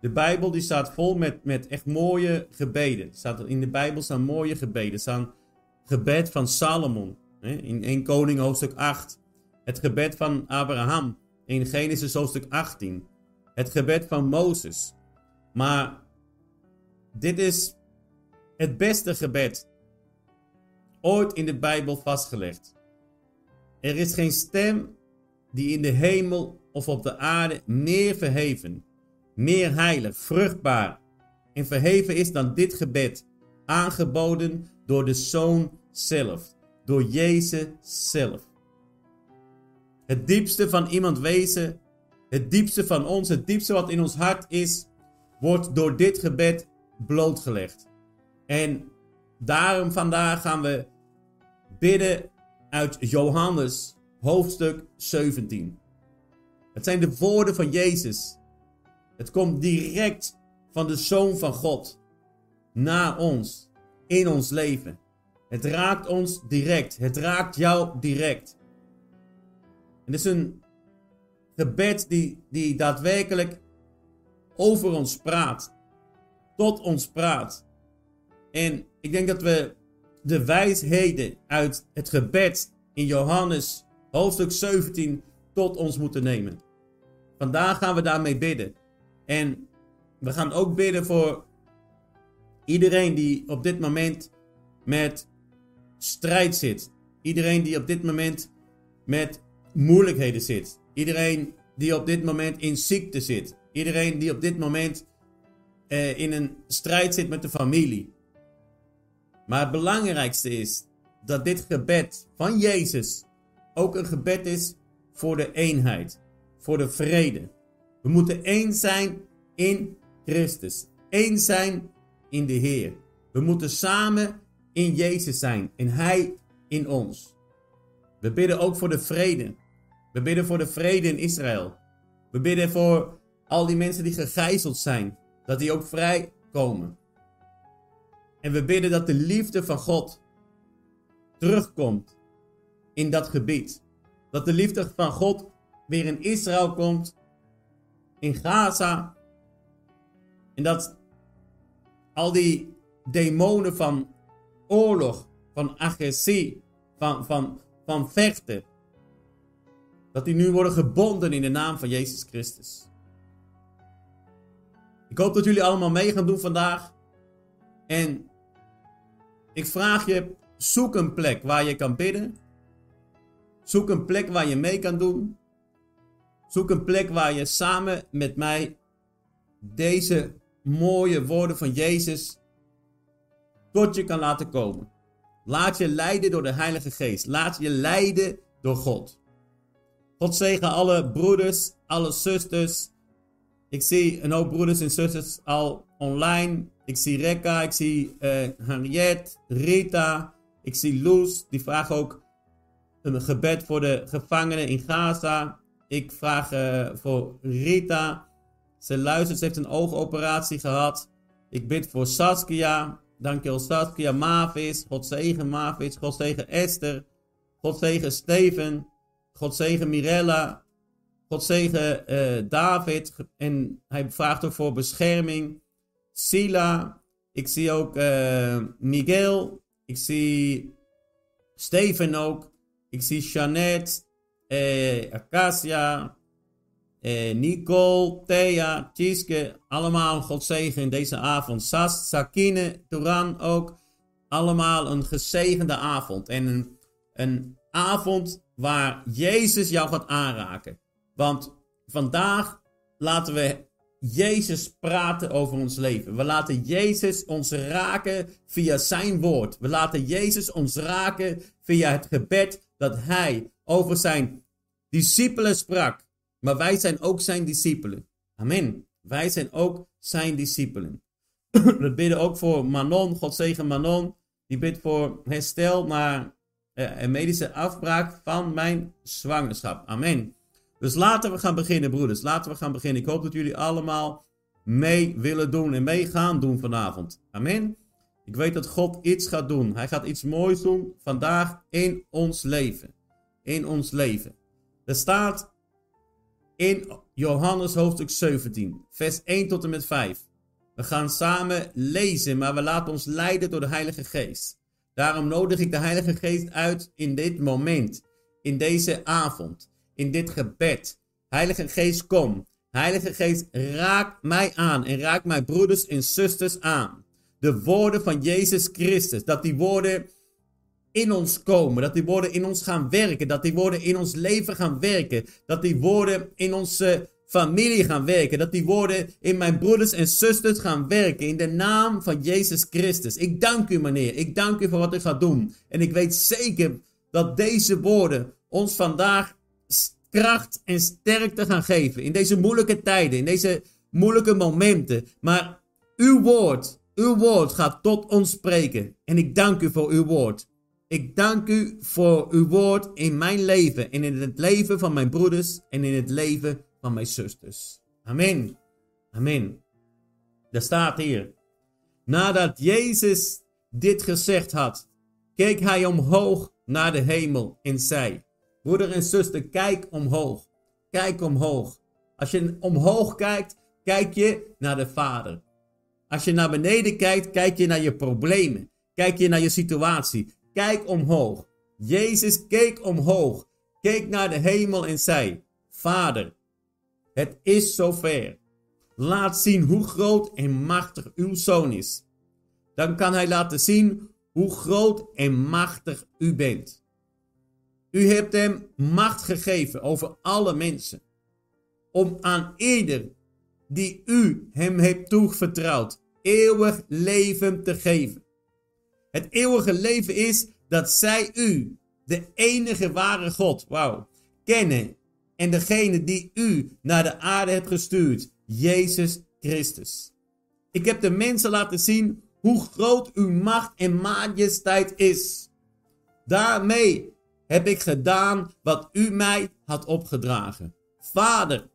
De Bijbel die staat vol met, met echt mooie gebeden. Staat, in de Bijbel staan mooie gebeden. Staan gebed van Salomon. Hè, in 1 Koning hoofdstuk 8. Het gebed van Abraham. In Genesis hoofdstuk 18. Het gebed van Mozes. Maar dit is het beste gebed ooit in de Bijbel vastgelegd. Er is geen stem die in de hemel of op de aarde meer verheven, meer heilig, vruchtbaar en verheven is dan dit gebed, aangeboden door de Zoon zelf, door Jezus zelf. Het diepste van iemand wezen, het diepste van ons, het diepste wat in ons hart is, wordt door dit gebed blootgelegd. En daarom vandaag gaan we bidden uit Johannes hoofdstuk 17. Het zijn de woorden van Jezus. Het komt direct van de Zoon van God naar ons, in ons leven. Het raakt ons direct. Het raakt jou direct. En het is een gebed die, die daadwerkelijk over ons praat. Tot ons praat. En ik denk dat we de wijsheden uit het gebed in Johannes hoofdstuk 17 tot ons moeten nemen. Vandaag gaan we daarmee bidden. En we gaan ook bidden voor iedereen die op dit moment met strijd zit. Iedereen die op dit moment met moeilijkheden zit. Iedereen die op dit moment in ziekte zit. Iedereen die op dit moment eh, in een strijd zit met de familie. Maar het belangrijkste is dat dit gebed van Jezus ook een gebed is voor de eenheid, voor de vrede. We moeten één zijn in Christus, één zijn in de Heer. We moeten samen in Jezus zijn en Hij in ons. We bidden ook voor de vrede. We bidden voor de vrede in Israël. We bidden voor al die mensen die gegijzeld zijn, dat die ook vrij komen. En we bidden dat de liefde van God terugkomt in dat gebied. Dat de liefde van God weer in Israël komt, in Gaza. En dat al die demonen van oorlog, van agressie, van, van, van vechten, dat die nu worden gebonden in de naam van Jezus Christus. Ik hoop dat jullie allemaal mee gaan doen vandaag. En ik vraag je, zoek een plek waar je kan bidden. Zoek een plek waar je mee kan doen. Zoek een plek waar je samen met mij deze mooie woorden van Jezus tot je kan laten komen. Laat je leiden door de Heilige Geest. Laat je leiden door God. God zegen alle broeders, alle zusters. Ik zie een hoop broeders en zusters al online. Ik zie Rekka, ik zie uh, Henriette, Rita, ik zie Loes. Die vraagt ook een gebed voor de gevangenen in Gaza. Ik vraag uh, voor Rita. Ze luistert, ze heeft een oogoperatie gehad. Ik bid voor Saskia. Dankjewel Saskia. Mavis. God zegen Mavis. God zegen Esther. God zegen Steven. God zegen Mirella. God zegen uh, David. En hij vraagt ook voor bescherming. Sila. Ik zie ook uh, Miguel. Ik zie Steven ook. Ik zie Jeannette. Eh, Acacia. Eh, Nicole, Thea, Tjiske. Allemaal God zegen in deze avond. Sas, Sakine, Turan ook. Allemaal een gezegende avond. En een, een avond waar Jezus jou gaat aanraken. Want vandaag laten we Jezus praten over ons leven. We laten Jezus ons raken via zijn woord. We laten Jezus ons raken via het gebed dat hij over zijn discipelen sprak. Maar wij zijn ook zijn discipelen. Amen. Wij zijn ook zijn discipelen. We bidden ook voor Manon. God zegen Manon. Die bidt voor herstel naar eh, een medische afbraak van mijn zwangerschap. Amen. Dus laten we gaan beginnen, broeders. Laten we gaan beginnen. Ik hoop dat jullie allemaal mee willen doen en mee gaan doen vanavond. Amen. Ik weet dat God iets gaat doen. Hij gaat iets moois doen vandaag in ons leven. In ons leven. Er staat in Johannes hoofdstuk 17, vers 1 tot en met 5. We gaan samen lezen, maar we laten ons leiden door de Heilige Geest. Daarom nodig ik de Heilige Geest uit in dit moment, in deze avond, in dit gebed. Heilige Geest, kom. Heilige Geest, raak mij aan en raak mijn broeders en zusters aan. De woorden van Jezus Christus, dat die woorden in ons komen, dat die woorden in ons gaan werken, dat die woorden in ons leven gaan werken, dat die woorden in onze familie gaan werken, dat die woorden in mijn broeders en zusters gaan werken, in de naam van Jezus Christus. Ik dank u, meneer, ik dank u voor wat u gaat doen. En ik weet zeker dat deze woorden ons vandaag kracht en sterkte gaan geven in deze moeilijke tijden, in deze moeilijke momenten. Maar uw woord, uw woord gaat tot ons spreken. En ik dank u voor uw woord. Ik dank u voor uw woord in mijn leven en in het leven van mijn broeders en in het leven van mijn zusters. Amen. Amen. Er staat hier. Nadat Jezus dit gezegd had, keek hij omhoog naar de hemel en zei: Broeder en zuster, kijk omhoog. Kijk omhoog. Als je omhoog kijkt, kijk je naar de Vader. Als je naar beneden kijkt, kijk je naar je problemen. Kijk je naar je situatie. Kijk omhoog. Jezus keek omhoog, keek naar de hemel en zei: Vader, het is zover. Laat zien hoe groot en machtig uw zoon is. Dan kan hij laten zien hoe groot en machtig u bent. U hebt hem macht gegeven over alle mensen. Om aan ieder die u hem hebt toevertrouwd, eeuwig leven te geven. Het eeuwige leven is dat zij u, de enige ware God, wauw, kennen. En degene die u naar de aarde hebt gestuurd, Jezus Christus. Ik heb de mensen laten zien hoe groot uw macht en majesteit is. Daarmee heb ik gedaan wat u mij had opgedragen. Vader,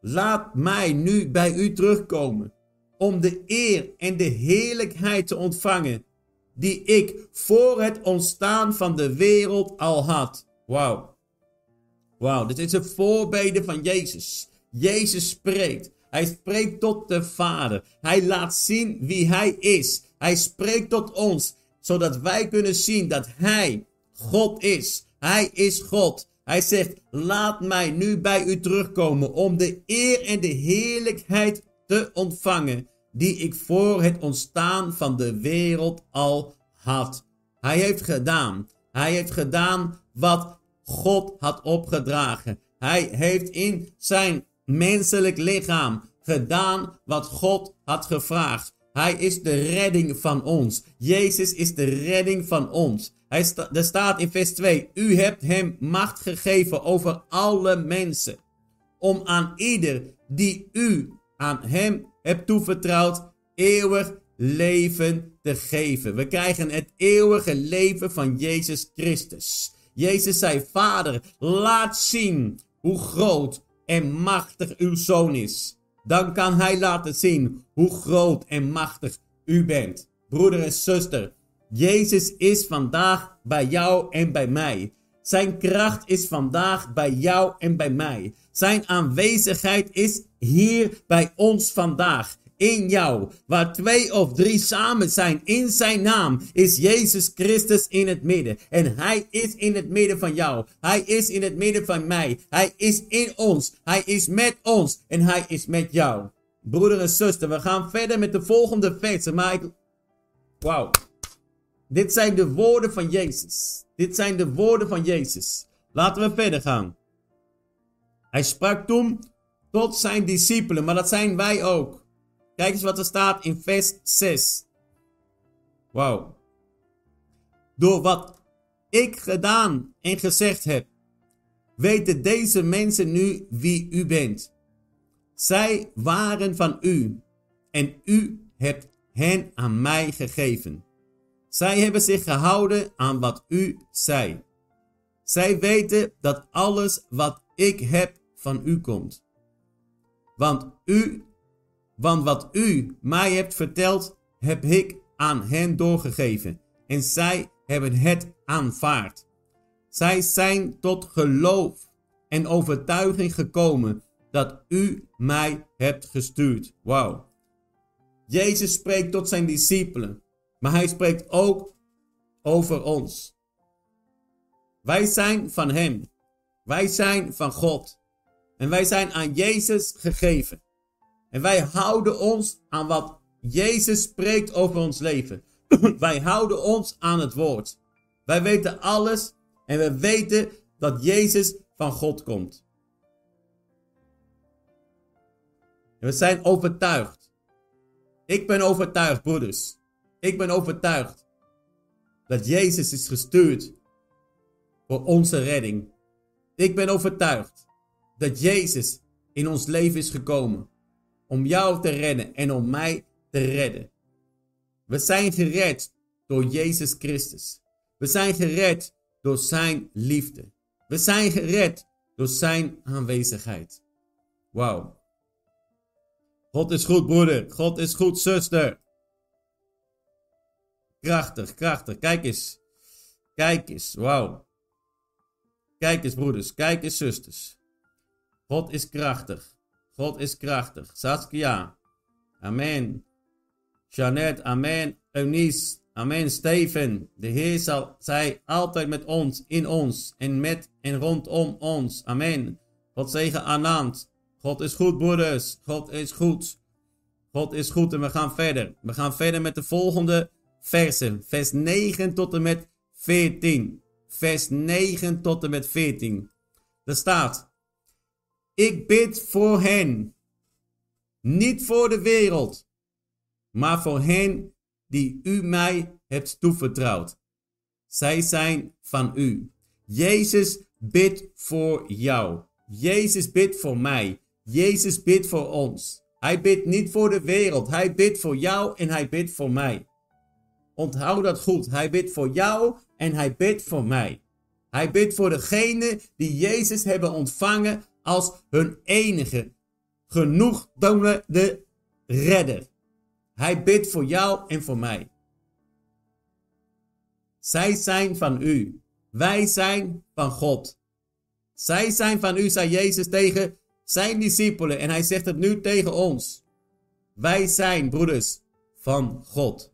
laat mij nu bij u terugkomen om de eer en de heerlijkheid te ontvangen die ik voor het ontstaan van de wereld al had. Wauw. Wauw, dit is een voorbede van Jezus. Jezus spreekt. Hij spreekt tot de Vader. Hij laat zien wie Hij is. Hij spreekt tot ons, zodat wij kunnen zien dat Hij God is. Hij is God. Hij zegt, laat mij nu bij u terugkomen om de eer en de heerlijkheid te ontvangen die ik voor het ontstaan van de wereld al had. Hij heeft gedaan. Hij heeft gedaan wat God had opgedragen. Hij heeft in zijn menselijk lichaam gedaan wat God had gevraagd. Hij is de redding van ons. Jezus is de redding van ons. Hij er staat in vers 2: U hebt hem macht gegeven over alle mensen. Om aan ieder die u aan hem hebt toevertrouwd, eeuwig leven te geven. We krijgen het eeuwige leven van Jezus Christus. Jezus zei: Vader, laat zien hoe groot en machtig uw zoon is. Dan kan hij laten zien hoe groot en machtig u bent. Broeder en zuster, Jezus is vandaag bij jou en bij mij. Zijn kracht is vandaag bij jou en bij mij. Zijn aanwezigheid is hier bij ons vandaag in jou. Waar twee of drie samen zijn in zijn naam, is Jezus Christus in het midden. En hij is in het midden van jou. Hij is in het midden van mij. Hij is in ons. Hij is met ons. En hij is met jou. Broeder en zuster, we gaan verder met de volgende versen. Maar ik... Wauw. Dit zijn de woorden van Jezus. Dit zijn de woorden van Jezus. Laten we verder gaan. Hij sprak toen tot zijn discipelen, maar dat zijn wij ook. Kijk eens wat er staat in vers 6. Wauw. Door wat ik gedaan en gezegd heb, weten deze mensen nu wie u bent. Zij waren van u en u hebt hen aan mij gegeven. Zij hebben zich gehouden aan wat u zei. Zij weten dat alles wat ik heb van u komt. Want u want wat u mij hebt verteld, heb ik aan hen doorgegeven. En zij hebben het aanvaard. Zij zijn tot geloof en overtuiging gekomen dat u mij hebt gestuurd. Wauw. Jezus spreekt tot zijn discipelen, maar hij spreekt ook over ons. Wij zijn van Hem. Wij zijn van God. En wij zijn aan Jezus gegeven. En wij houden ons aan wat Jezus spreekt over ons leven. wij houden ons aan het woord. Wij weten alles en we weten dat Jezus van God komt. En we zijn overtuigd. Ik ben overtuigd, broeders. Ik ben overtuigd dat Jezus is gestuurd voor onze redding. Ik ben overtuigd dat Jezus in ons leven is gekomen om jou te redden en om mij te redden. We zijn gered door Jezus Christus. We zijn gered door Zijn liefde. We zijn gered door Zijn aanwezigheid. Wauw. God is goed, broeder. God is goed, zuster. Krachtig, krachtig. Kijk eens. Kijk eens. Wauw. Kijk eens, broeders. Kijk eens, zusters. God is krachtig. God is krachtig. Saskia. Amen. Jeannette. Amen. Eunice. Amen. Steven. De Heer zal, zij altijd met ons, in ons en met en rondom ons. Amen. God zegen Anand. God is goed, broeders. God is goed. God is goed en we gaan verder. We gaan verder met de volgende versen. Vers 9 tot en met 14. Vers 9 tot en met 14. Er staat: Ik bid voor hen, niet voor de wereld, maar voor hen die u mij hebt toevertrouwd. Zij zijn van u. Jezus bidt voor jou. Jezus bidt voor mij. Jezus bidt voor ons. Hij bidt niet voor de wereld. Hij bidt voor jou en hij bidt voor mij. Onthoud dat goed. Hij bidt voor jou en hij bidt voor mij. Hij bidt voor degene die Jezus hebben ontvangen als hun enige, genoegdoende redder. Hij bidt voor jou en voor mij. Zij zijn van u. Wij zijn van God. Zij zijn van u, zei Jezus tegen zijn discipelen. En hij zegt het nu tegen ons. Wij zijn, broeders, van God.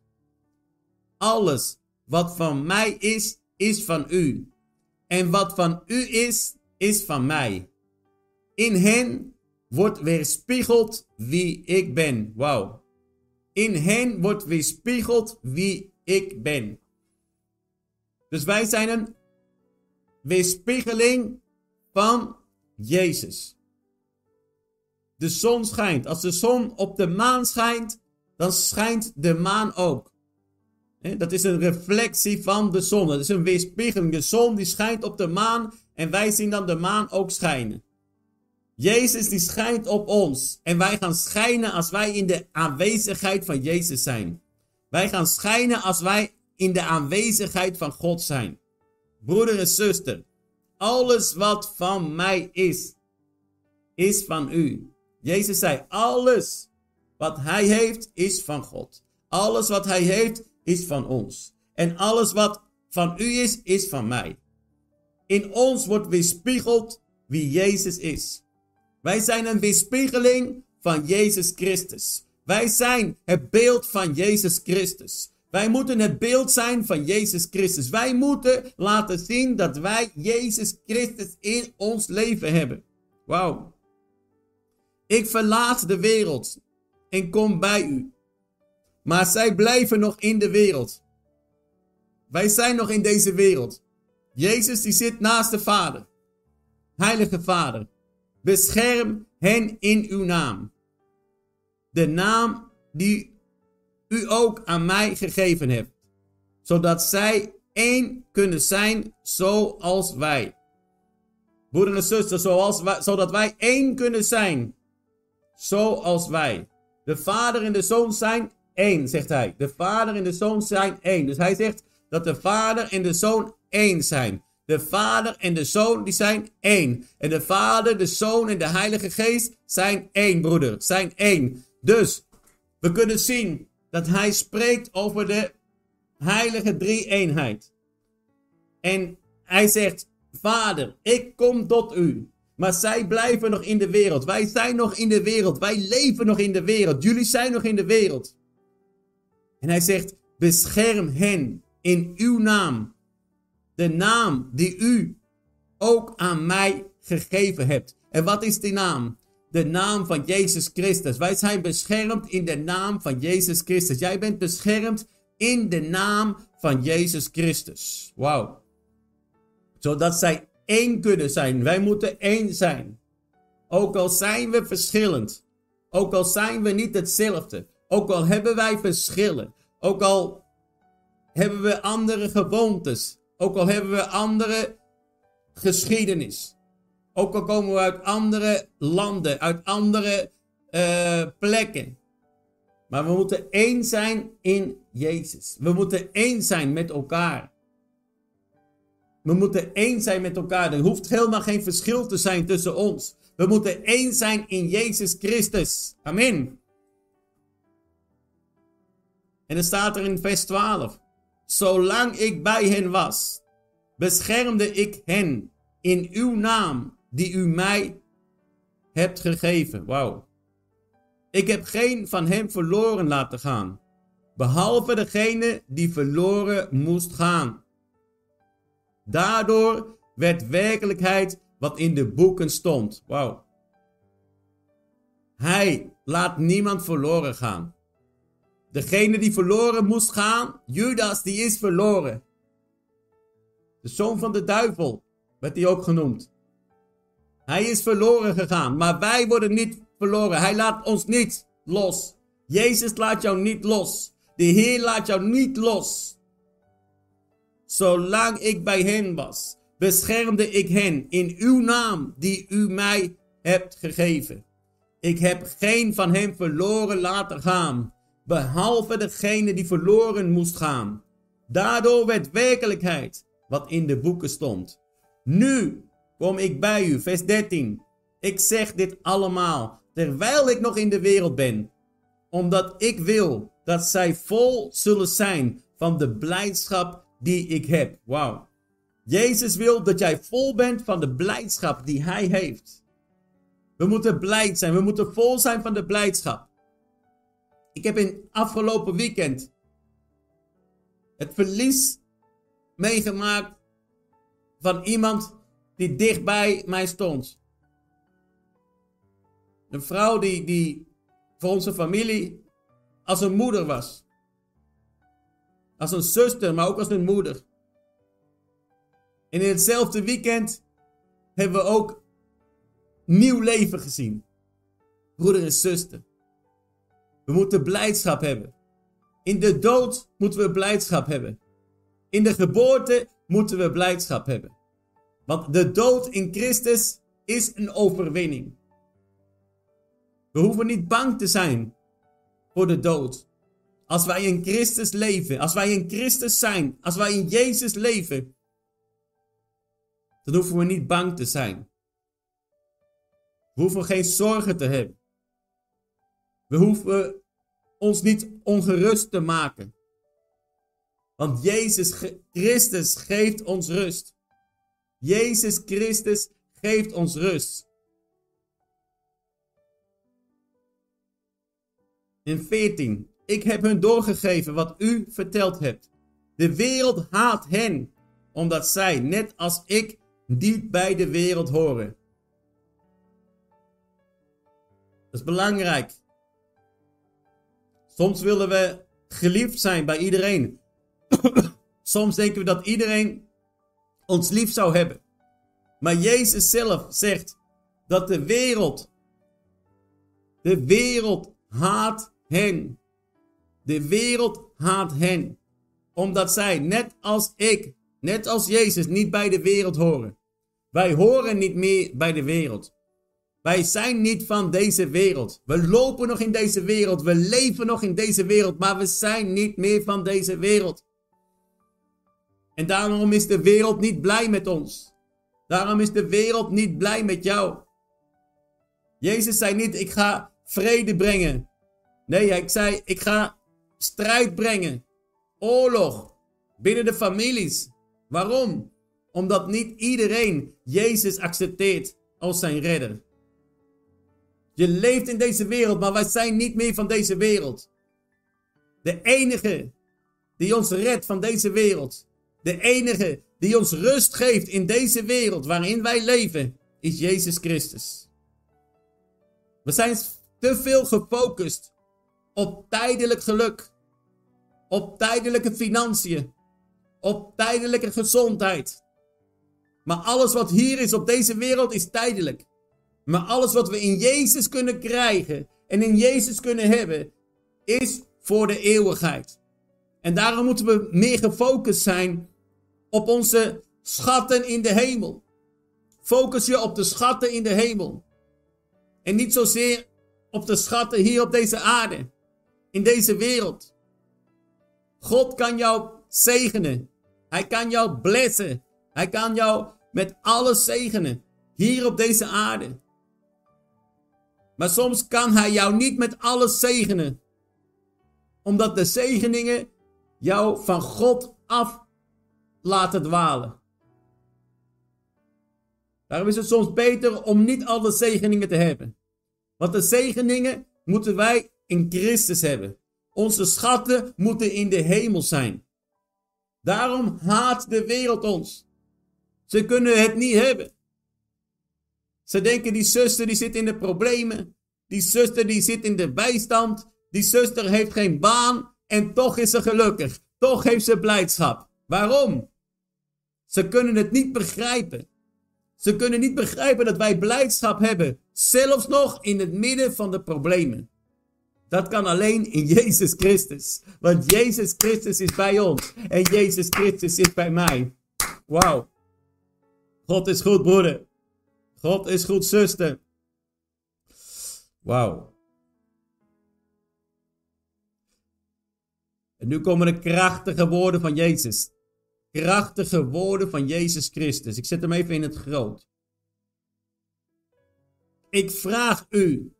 Alles wat van mij is, is van u. En wat van u is, is van mij. In hen wordt weerspiegeld wie ik ben. Wauw. In hen wordt weerspiegeld wie ik ben. Dus wij zijn een weerspiegeling van Jezus. De zon schijnt. Als de zon op de maan schijnt, dan schijnt de maan ook. Dat is een reflectie van de zon. Dat is een weerspiegeling. De zon die schijnt op de maan en wij zien dan de maan ook schijnen. Jezus die schijnt op ons en wij gaan schijnen als wij in de aanwezigheid van Jezus zijn. Wij gaan schijnen als wij in de aanwezigheid van God zijn. Broeder en zuster, alles wat van mij is, is van u. Jezus zei, alles wat hij heeft, is van God. Alles wat hij heeft, is van ons. En alles wat van u is, is van mij. In ons wordt weerspiegeld wie Jezus is. Wij zijn een weerspiegeling van Jezus Christus. Wij zijn het beeld van Jezus Christus. Wij moeten het beeld zijn van Jezus Christus. Wij moeten laten zien dat wij Jezus Christus in ons leven hebben. Wauw. Ik verlaat de wereld en kom bij u. Maar zij blijven nog in de wereld. Wij zijn nog in deze wereld. Jezus die zit naast de Vader. Heilige Vader, bescherm hen in uw naam. De naam die u ook aan mij gegeven hebt. Zodat zij één kunnen zijn zoals wij. Broeder en zuster, zoals zodat wij één kunnen zijn. Zoals wij. De Vader en de Zoon zijn één, zegt hij. De Vader en de Zoon zijn één. Dus hij zegt dat de Vader en de Zoon één zijn. De Vader en de Zoon, die zijn één. En de Vader, de Zoon en de Heilige Geest zijn één, broeder. Zijn één. Dus, we kunnen zien dat hij spreekt over de heilige drie-eenheid. En hij zegt, Vader, ik kom tot u. Maar zij blijven nog in de wereld. Wij zijn nog in de wereld. Wij leven nog in de wereld. Jullie zijn nog in de wereld. En hij zegt: bescherm hen in uw naam. De naam die u ook aan mij gegeven hebt. En wat is die naam? De naam van Jezus Christus. Wij zijn beschermd in de naam van Jezus Christus. Jij bent beschermd in de naam van Jezus Christus. Wauw. Zodat zij één kunnen zijn. Wij moeten één zijn. Ook al zijn we verschillend. Ook al zijn we niet hetzelfde. Ook al hebben wij verschillen. Ook al hebben we andere gewoontes. Ook al hebben we andere geschiedenis. Ook al komen we uit andere landen, uit andere uh, plekken. Maar we moeten één zijn in Jezus. We moeten één zijn met elkaar. We moeten één zijn met elkaar. Er hoeft helemaal geen verschil te zijn tussen ons. We moeten één zijn in Jezus Christus. Amen. En dan staat er in vers 12. Zolang ik bij hen was, beschermde ik hen in uw naam, die u mij hebt gegeven. Wauw. Ik heb geen van hem verloren laten gaan, behalve degene die verloren moest gaan. Daardoor werd werkelijkheid wat in de boeken stond. Wauw. Hij laat niemand verloren gaan. Degene die verloren moest gaan, Judas, die is verloren. De zoon van de duivel werd hij ook genoemd. Hij is verloren gegaan, maar wij worden niet verloren. Hij laat ons niet los. Jezus laat jou niet los. De Heer laat jou niet los. Zolang ik bij hen was, beschermde ik hen in uw naam die u mij hebt gegeven. Ik heb geen van hen verloren laten gaan, behalve degene die verloren moest gaan. Daardoor werd werkelijkheid wat in de boeken stond. Nu kom ik bij u, vers 13. Ik zeg dit allemaal terwijl ik nog in de wereld ben, omdat ik wil dat zij vol zullen zijn van de blijdschap die ik heb. Wauw. Jezus wil dat jij vol bent van de blijdschap die Hij heeft. We moeten blij zijn. We moeten vol zijn van de blijdschap. Ik heb in afgelopen weekend het verlies meegemaakt van iemand die dichtbij mij stond. Een vrouw die, die voor onze familie als een moeder was. Als een zuster, maar ook als een moeder. En in hetzelfde weekend hebben we ook nieuw leven gezien. Broeder en zuster. We moeten blijdschap hebben. In de dood moeten we blijdschap hebben. In de geboorte moeten we blijdschap hebben. Want de dood in Christus is een overwinning. We hoeven niet bang te zijn voor de dood. Als wij in Christus leven, als wij in Christus zijn, als wij in Jezus leven, dan hoeven we niet bang te zijn. We hoeven geen zorgen te hebben. We hoeven ons niet ongerust te maken. Want Jezus Christus geeft ons rust. Jezus Christus geeft ons rust. In 14. Ik heb hun doorgegeven wat u verteld hebt. De wereld haat hen, omdat zij, net als ik, niet bij de wereld horen. Dat is belangrijk. Soms willen we geliefd zijn bij iedereen. Soms denken we dat iedereen ons lief zou hebben. Maar Jezus zelf zegt dat de wereld, de wereld haat hen. De wereld haat hen. Omdat zij, net als ik, net als Jezus, niet bij de wereld horen. Wij horen niet meer bij de wereld. Wij zijn niet van deze wereld. We lopen nog in deze wereld. We leven nog in deze wereld. Maar we zijn niet meer van deze wereld. En daarom is de wereld niet blij met ons. Daarom is de wereld niet blij met jou. Jezus zei niet, ik ga vrede brengen. Nee, hij zei, ik ga strijd brengen. Oorlog. Binnen de families. Waarom? Omdat niet iedereen Jezus accepteert. als zijn redder. Je leeft in deze wereld, maar wij zijn niet meer van deze wereld. De enige die ons redt van deze wereld. De enige die ons rust geeft in deze wereld waarin wij leven, is Jezus Christus. We zijn te veel gefocust op tijdelijk geluk, op tijdelijke financiën, op tijdelijke gezondheid. Maar alles wat hier is op deze wereld is tijdelijk. Maar alles wat we in Jezus kunnen krijgen en in Jezus kunnen hebben, is voor de eeuwigheid. En daarom moeten we meer gefocust zijn op onze schatten in de hemel. Focus je op de schatten in de hemel. En niet zozeer op de schatten hier op deze aarde, in deze wereld. God kan jou zegenen. Hij kan jou blessen. Hij kan jou met alles zegenen. Hier op deze aarde. Maar soms kan hij jou niet met alles zegenen. Omdat de zegeningen jou van God af laten dwalen. Daarom is het soms beter om niet alle zegeningen te hebben. Want de zegeningen moeten wij in Christus hebben. Onze schatten moeten in de hemel zijn. Daarom haat de wereld ons. Ze kunnen het niet hebben. Ze denken die zuster die zit in de problemen. Die zuster die zit in de bijstand. Die zuster heeft geen baan en toch is ze gelukkig. Toch heeft ze blijdschap. Waarom? Ze kunnen het niet begrijpen. Ze kunnen niet begrijpen dat wij blijdschap hebben, zelfs nog in het midden van de problemen. Dat kan alleen in Jezus Christus. Want Jezus Christus is bij ons. En Jezus Christus is bij mij. Wauw. God is goed, broeder. God is goed, zuster. Wauw. En nu komen de krachtige woorden van Jezus krachtige woorden van Jezus Christus. Ik zet hem even in het groot. Ik vraag u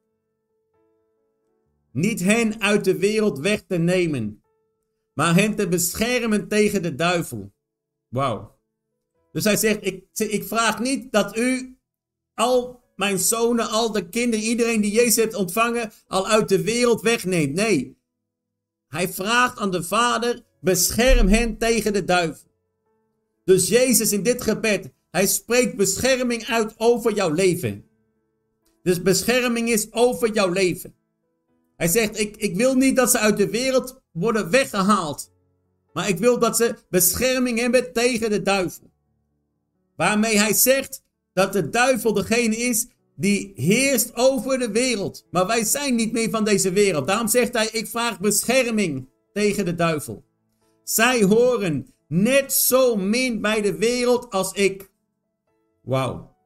niet hen uit de wereld weg te nemen, maar hen te beschermen tegen de duivel. Wauw. Dus hij zegt, ik, ik vraag niet dat u al mijn zonen, al de kinderen, iedereen die Jezus heeft ontvangen, al uit de wereld wegneemt. Nee. Hij vraagt aan de Vader, bescherm hen tegen de duivel. Dus Jezus in dit gebed, hij spreekt bescherming uit over jouw leven. Dus bescherming is over jouw leven. Hij zegt, ik, ik wil niet dat ze uit de wereld worden weggehaald. Maar ik wil dat ze bescherming hebben tegen de duivel. Waarmee hij zegt dat de duivel degene is die heerst over de wereld. Maar wij zijn niet meer van deze wereld. Daarom zegt hij, ik vraag bescherming tegen de duivel. Zij horen net zo min bij de wereld als ik. Wauw.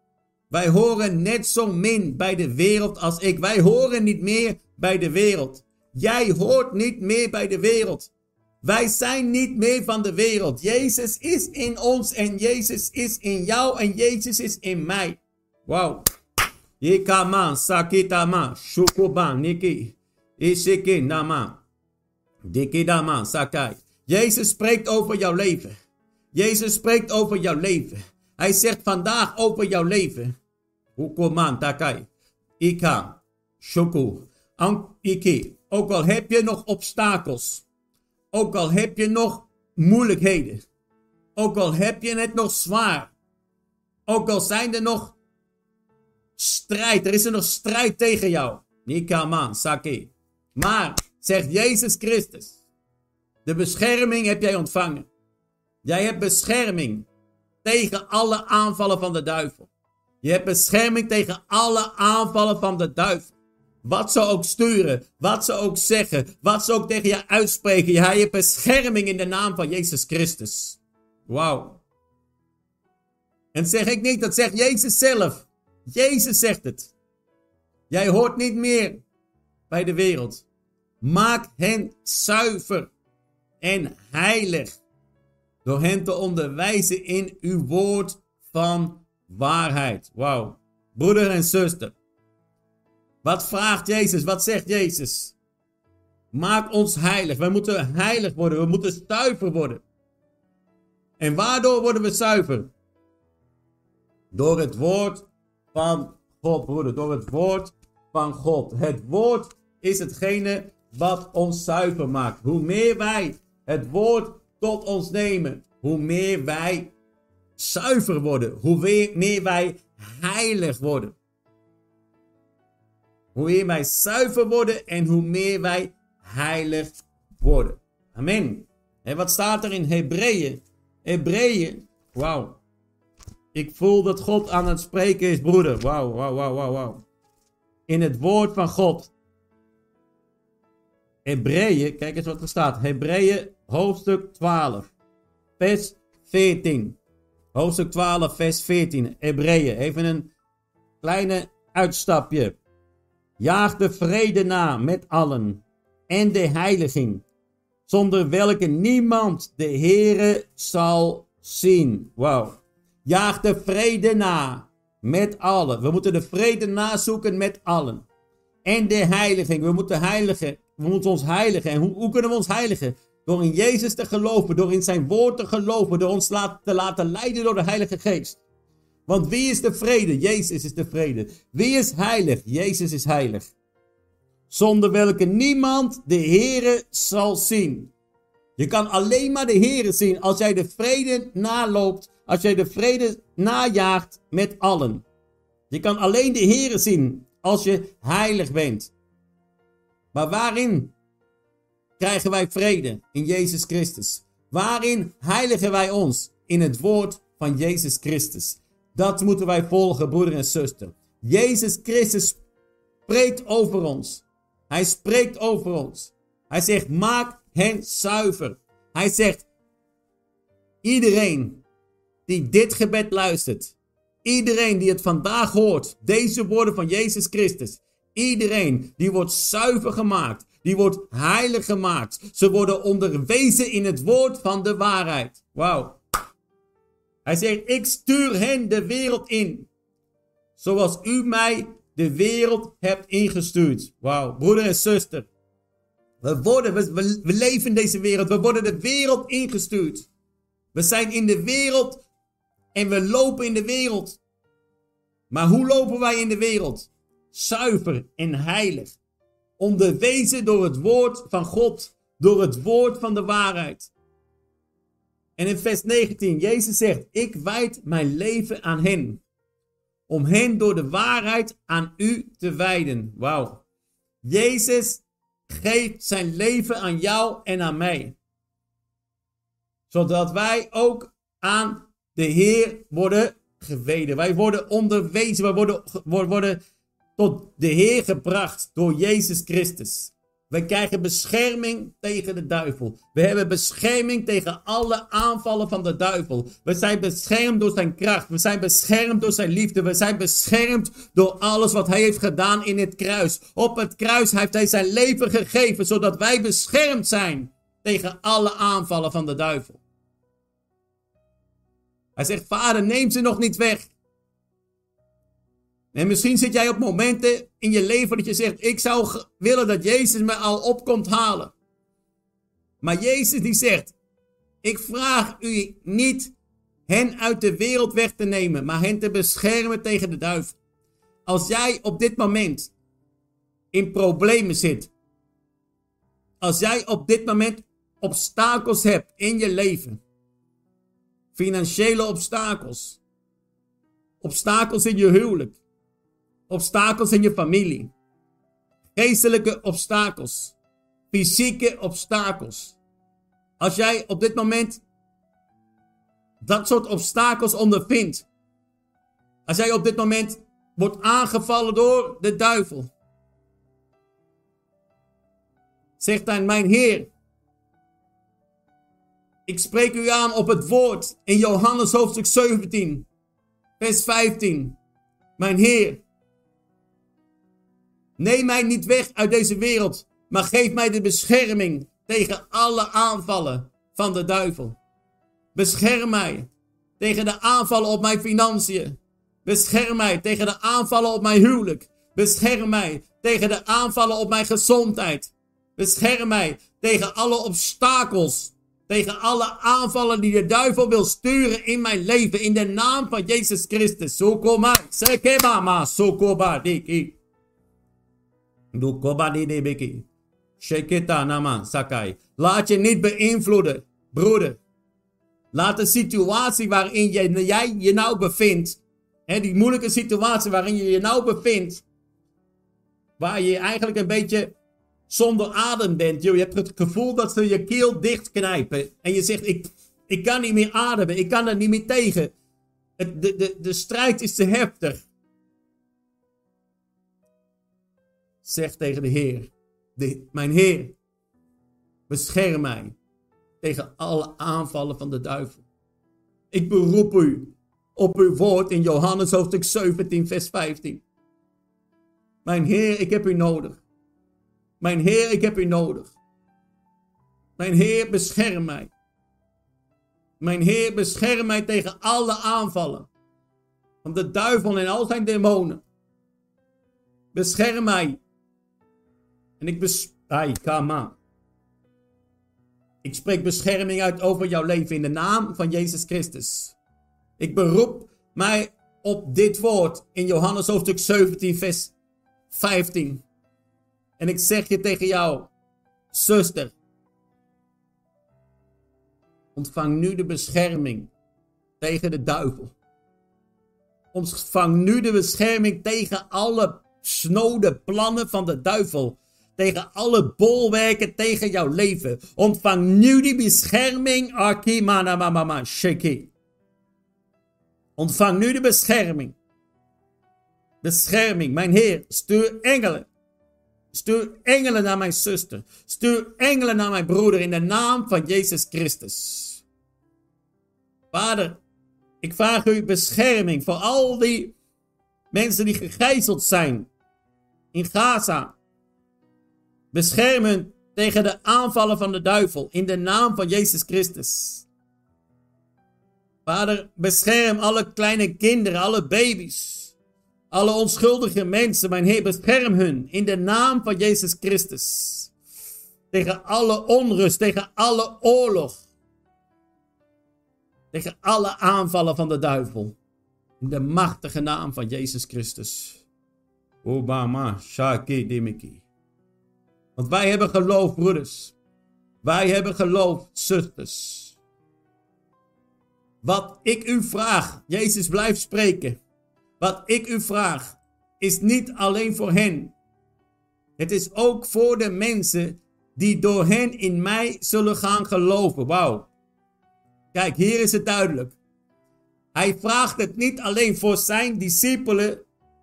Wij horen net zo min bij de wereld als ik. Wij horen niet meer bij de wereld. Jij hoort niet meer bij de wereld. Wij zijn niet meer van de wereld. Jezus is in ons en Jezus is in jou en Jezus is in mij. Wauw. Yekama, sakitama, shukuban, niki, isiki nama, dikidama, sakai. Jezus spreekt over jouw leven. Jezus spreekt over jouw leven. Hij zegt vandaag over jouw leven. Hukuman takai. Ika. Shoku. Iki. Ook al heb je nog obstakels. Ook al heb je nog moeilijkheden. Ook al heb je het nog zwaar. Ook al zijn er nog strijd. Er is er nog strijd tegen jou. Nikaman, Saki. Maar, zegt Jezus Christus. De bescherming heb jij ontvangen. Jij hebt bescherming tegen alle aanvallen van de duivel. Je hebt bescherming tegen alle aanvallen van de duivel. Wat ze ook sturen, wat ze ook zeggen, wat ze ook tegen je uitspreken. Jij hebt bescherming in de naam van Jezus Christus. Wauw. En zeg ik niet, dat zegt Jezus zelf. Jezus zegt het. Jij hoort niet meer bij de wereld. Maak hen zuiver en heilig. Door hen te onderwijzen in uw woord van waarheid. Wauw. Broeder en zuster. Wat vraagt Jezus? Wat zegt Jezus? Maak ons heilig. Wij moeten heilig worden. We moeten zuiver worden. En waardoor worden we zuiver? Door het woord van God, broeder. Door het woord van God. Het woord is hetgene wat ons zuiver maakt. Hoe meer wij het woord tot ons nemen, hoe meer wij zuiver worden. Hoe meer wij heilig worden. Hoe meer wij zuiver worden en hoe meer wij heilig worden. Amen. En wat staat er in Hebreeën? Hebreeën, wauw. Ik voel dat God aan het spreken is, broeder. Wauw, wauw, wauw, wauw, wauw. In het woord van God. Hebreeën, kijk eens wat er staat. Hebreeën, hoofdstuk 12, vers 14. Hoofdstuk 12, vers 14. Hebreeën, even een kleine uitstapje. Jaag de vrede na met allen en de heiliging, zonder welke niemand de Heere zal zien. Wauw. Jaag de vrede na met allen. We moeten de vrede nazoeken met allen. En de heiliging. We moeten heiligen. We moeten ons heiligen. En hoe, hoe kunnen we ons heiligen? Door in Jezus te geloven. Door in zijn woord te geloven. Door ons te laten leiden door de Heilige Geest. Want wie is de vrede? Jezus is de vrede. Wie is heilig? Jezus is heilig. Zonder welke niemand de Heere zal zien. Je kan alleen maar de Heere zien als jij de vrede naloopt. Als jij de vrede najaagt met allen. Je kan alleen de Heere zien als je heilig bent. Maar waarin krijgen wij vrede? In Jezus Christus. Waarin heiligen wij ons? In het woord van Jezus Christus. Dat moeten wij volgen, broeder en zuster. Jezus Christus spreekt over ons. Hij spreekt over ons. Hij zegt: maak hen zuiver. Hij zegt: iedereen die dit gebed luistert, iedereen die het vandaag hoort, deze woorden van Jezus Christus, iedereen die wordt zuiver gemaakt, die wordt heilig gemaakt. Ze worden onderwezen in het woord van de waarheid. Wauw. Hij zegt, ik stuur hen de wereld in. Zoals u mij de wereld hebt ingestuurd. Wauw, broeder en zuster. We, worden, we, leven in deze wereld. We worden de wereld ingestuurd. We zijn in de wereld en we lopen in de wereld. Maar hoe lopen wij in de wereld? Zuiver en heilig. Onderwezen door het woord van God. Door het woord van de waarheid. En in vers 19, Jezus zegt, ik wijd mijn leven aan hen. Om hen door de waarheid aan u te wijden. Wauw. Jezus geeft zijn leven aan jou en aan mij. Zodat wij ook aan de Heer worden geweden. Wij worden onderwezen. Wij worden, worden tot de Heer gebracht door Jezus Christus. We krijgen bescherming tegen de duivel. We hebben bescherming tegen alle aanvallen van de duivel. We zijn beschermd door zijn kracht. We zijn beschermd door zijn liefde. We zijn beschermd door alles wat hij heeft gedaan in het kruis. Op het kruis heeft hij zijn leven gegeven, zodat wij beschermd zijn tegen alle aanvallen van de duivel. Hij zegt, vader, neem ze nog niet weg. En misschien zit jij op momenten in je leven dat je zegt: Ik zou willen dat Jezus me al opkomt halen. Maar Jezus die zegt: Ik vraag u niet hen uit de wereld weg te nemen, maar hen te beschermen tegen de duivel. Als jij op dit moment in problemen zit, als jij op dit moment obstakels hebt in je leven, financiële obstakels, obstakels in je huwelijk, obstakels in je familie, geestelijke obstakels, fysieke obstakels. Als jij op dit moment dat soort obstakels ondervindt, als jij op dit moment wordt aangevallen door de duivel, zegt dan mijn Heer, ik spreek u aan op het woord in Johannes hoofdstuk 17, vers 15. Mijn Heer, Neem mij niet weg uit deze wereld, maar geef mij de bescherming tegen alle aanvallen van de duivel. Bescherm mij tegen de aanvallen op mijn financiën. Bescherm mij tegen de aanvallen op mijn huwelijk. Bescherm mij tegen de aanvallen op mijn gezondheid. Bescherm mij tegen alle obstakels tegen alle aanvallen die de duivel wil sturen in mijn leven. In de naam van Jezus Christus. Sokoma, sekebama, sokoba, diki. Dukoba di debeki. Sheketa nama, sakai. Laat je niet beïnvloeden, broeder. Laat de situatie waarin jij je nou bevindt. Hè, die moeilijke situatie waarin je je nou bevindt. Waar je eigenlijk een beetje zonder adem bent. Je hebt het gevoel dat ze je keel dichtknijpen. En je zegt, ik, ik kan niet meer ademen. Ik kan er niet meer tegen. De, de, de strijd is te heftig. Zeg tegen de Heer. De, mijn Heer, bescherm mij tegen alle aanvallen van de duivel. Ik beroep u op uw woord in Johannes hoofdstuk 17, vers 15. Mijn Heer, ik heb u nodig. Mijn Heer, ik heb u nodig. Mijn Heer, bescherm mij. Mijn Heer, bescherm mij tegen alle aanvallen van de duivel en al zijn demonen. Bescherm mij. En ik bes... Ai. Ik spreek bescherming uit over jouw leven in de naam van Jezus Christus. Ik beroep mij op dit woord in Johannes hoofdstuk 17, vers 15. En ik zeg je tegen jou, zuster, ontvang nu de bescherming tegen de duivel. Ontvang nu de bescherming tegen alle snode plannen van de duivel. Tegen alle bolwerken tegen jouw leven. Ontvang nu die bescherming. Akimana mama shiki. Ontvang nu de bescherming. Bescherming, mijn Heer, stuur engelen Stuur engelen naar mijn zuster. Stuur engelen naar mijn broeder in de naam van Jezus Christus. Vader, ik vraag u bescherming voor al die mensen die gegijzeld zijn in Gaza. Bescherm hen tegen de aanvallen van de duivel in de naam van Jezus Christus. Vader, bescherm alle kleine kinderen, alle baby's. Alle onschuldige mensen, mijn Heer, bescherm hun in de naam van Jezus Christus. Tegen alle onrust, tegen alle oorlog. Tegen alle aanvallen van de duivel. In de machtige naam van Jezus Christus. Obama, Shaki, Dimiki. Want wij hebben geloof, broeders. Wij hebben geloof, zusters. Wat ik u vraag, Jezus blijft spreken. Wat ik u vraag is niet alleen voor hen. Het is ook voor de mensen die door hen in mij zullen gaan geloven. Wauw. Kijk, hier is het duidelijk. Hij vraagt het niet alleen voor zijn discipelen,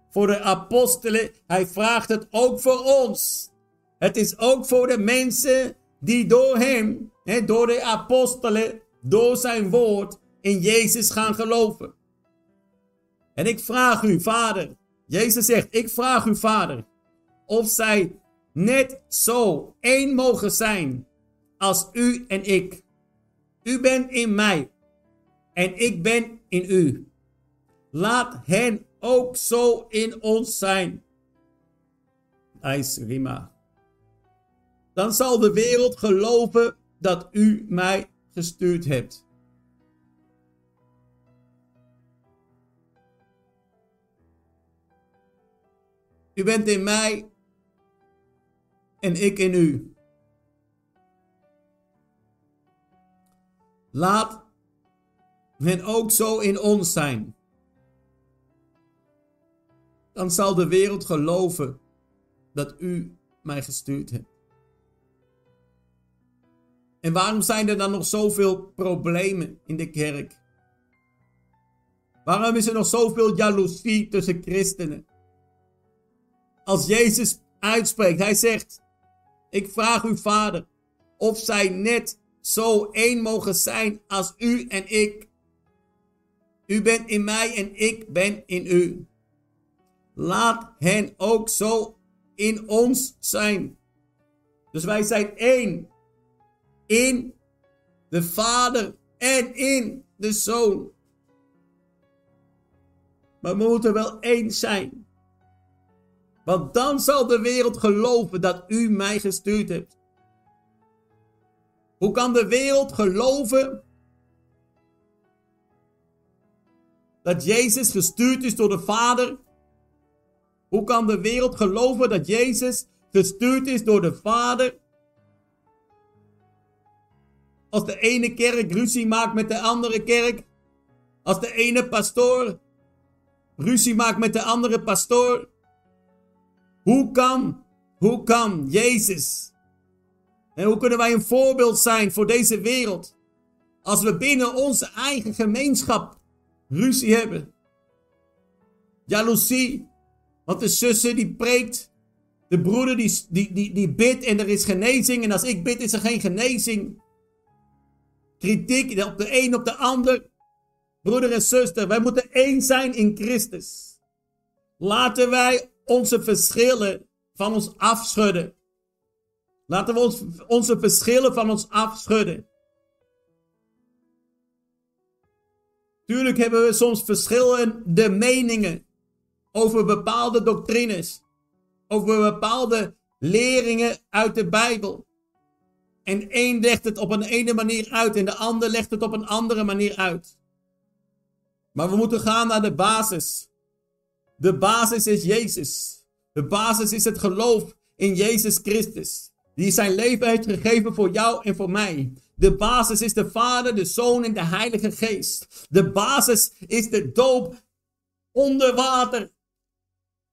voor de apostelen. Hij vraagt het ook voor ons. Het is ook voor de mensen die door hem, door de apostelen, door zijn woord in Jezus gaan geloven. En ik vraag u, Vader, Jezus zegt, ik vraag u, Vader, of zij net zo één mogen zijn als u en ik. U bent in mij en ik ben in u. Laat hen ook zo in ons zijn. Rima. Dan zal de wereld geloven dat u mij gestuurd hebt. U bent in mij en ik in u. Laat hen ook zo in ons zijn. Dan zal de wereld geloven dat u mij gestuurd hebt. En waarom zijn er dan nog zoveel problemen in de kerk? Waarom is er nog zoveel jaloezie tussen christenen? als Jezus uitspreekt. Hij zegt, ik vraag u vader, of zij net zo één mogen zijn als u en ik. U bent in mij en ik ben in u. Laat hen ook zo in ons zijn. Dus wij zijn één in de Vader en in de Zoon. Maar we moeten wel één zijn. Want dan zal de wereld geloven dat u mij gestuurd hebt. Hoe kan de wereld geloven dat Jezus gestuurd is door de Vader? Hoe kan de wereld geloven dat Jezus gestuurd is door de Vader? Als de ene kerk ruzie maakt met de andere kerk. Als de ene pastoor ruzie maakt met de andere pastoor. Hoe kan, hoe kan Jezus en hoe kunnen wij een voorbeeld zijn voor deze wereld? Als we binnen onze eigen gemeenschap ruzie hebben. Jaloezie. Want de zussen die preekt. De broeder die, die, die, die bidt en er is genezing. En als ik bid is er geen genezing. Kritiek op de een op de ander. Broeder en zuster, wij moeten één zijn in Christus. Laten wij onze verschillen van ons afschudden. Laten we onze verschillen van ons afschudden. Tuurlijk hebben we soms verschillende meningen over bepaalde doctrines, over bepaalde leringen uit de Bijbel. En één legt het op een ene manier uit en de ander legt het op een andere manier uit. Maar we moeten gaan naar de basis. De basis is Jezus. De basis is het geloof in Jezus Christus die zijn leven heeft gegeven voor jou en voor mij. De basis is de Vader, de Zoon en de Heilige Geest. De basis is de doop onder water.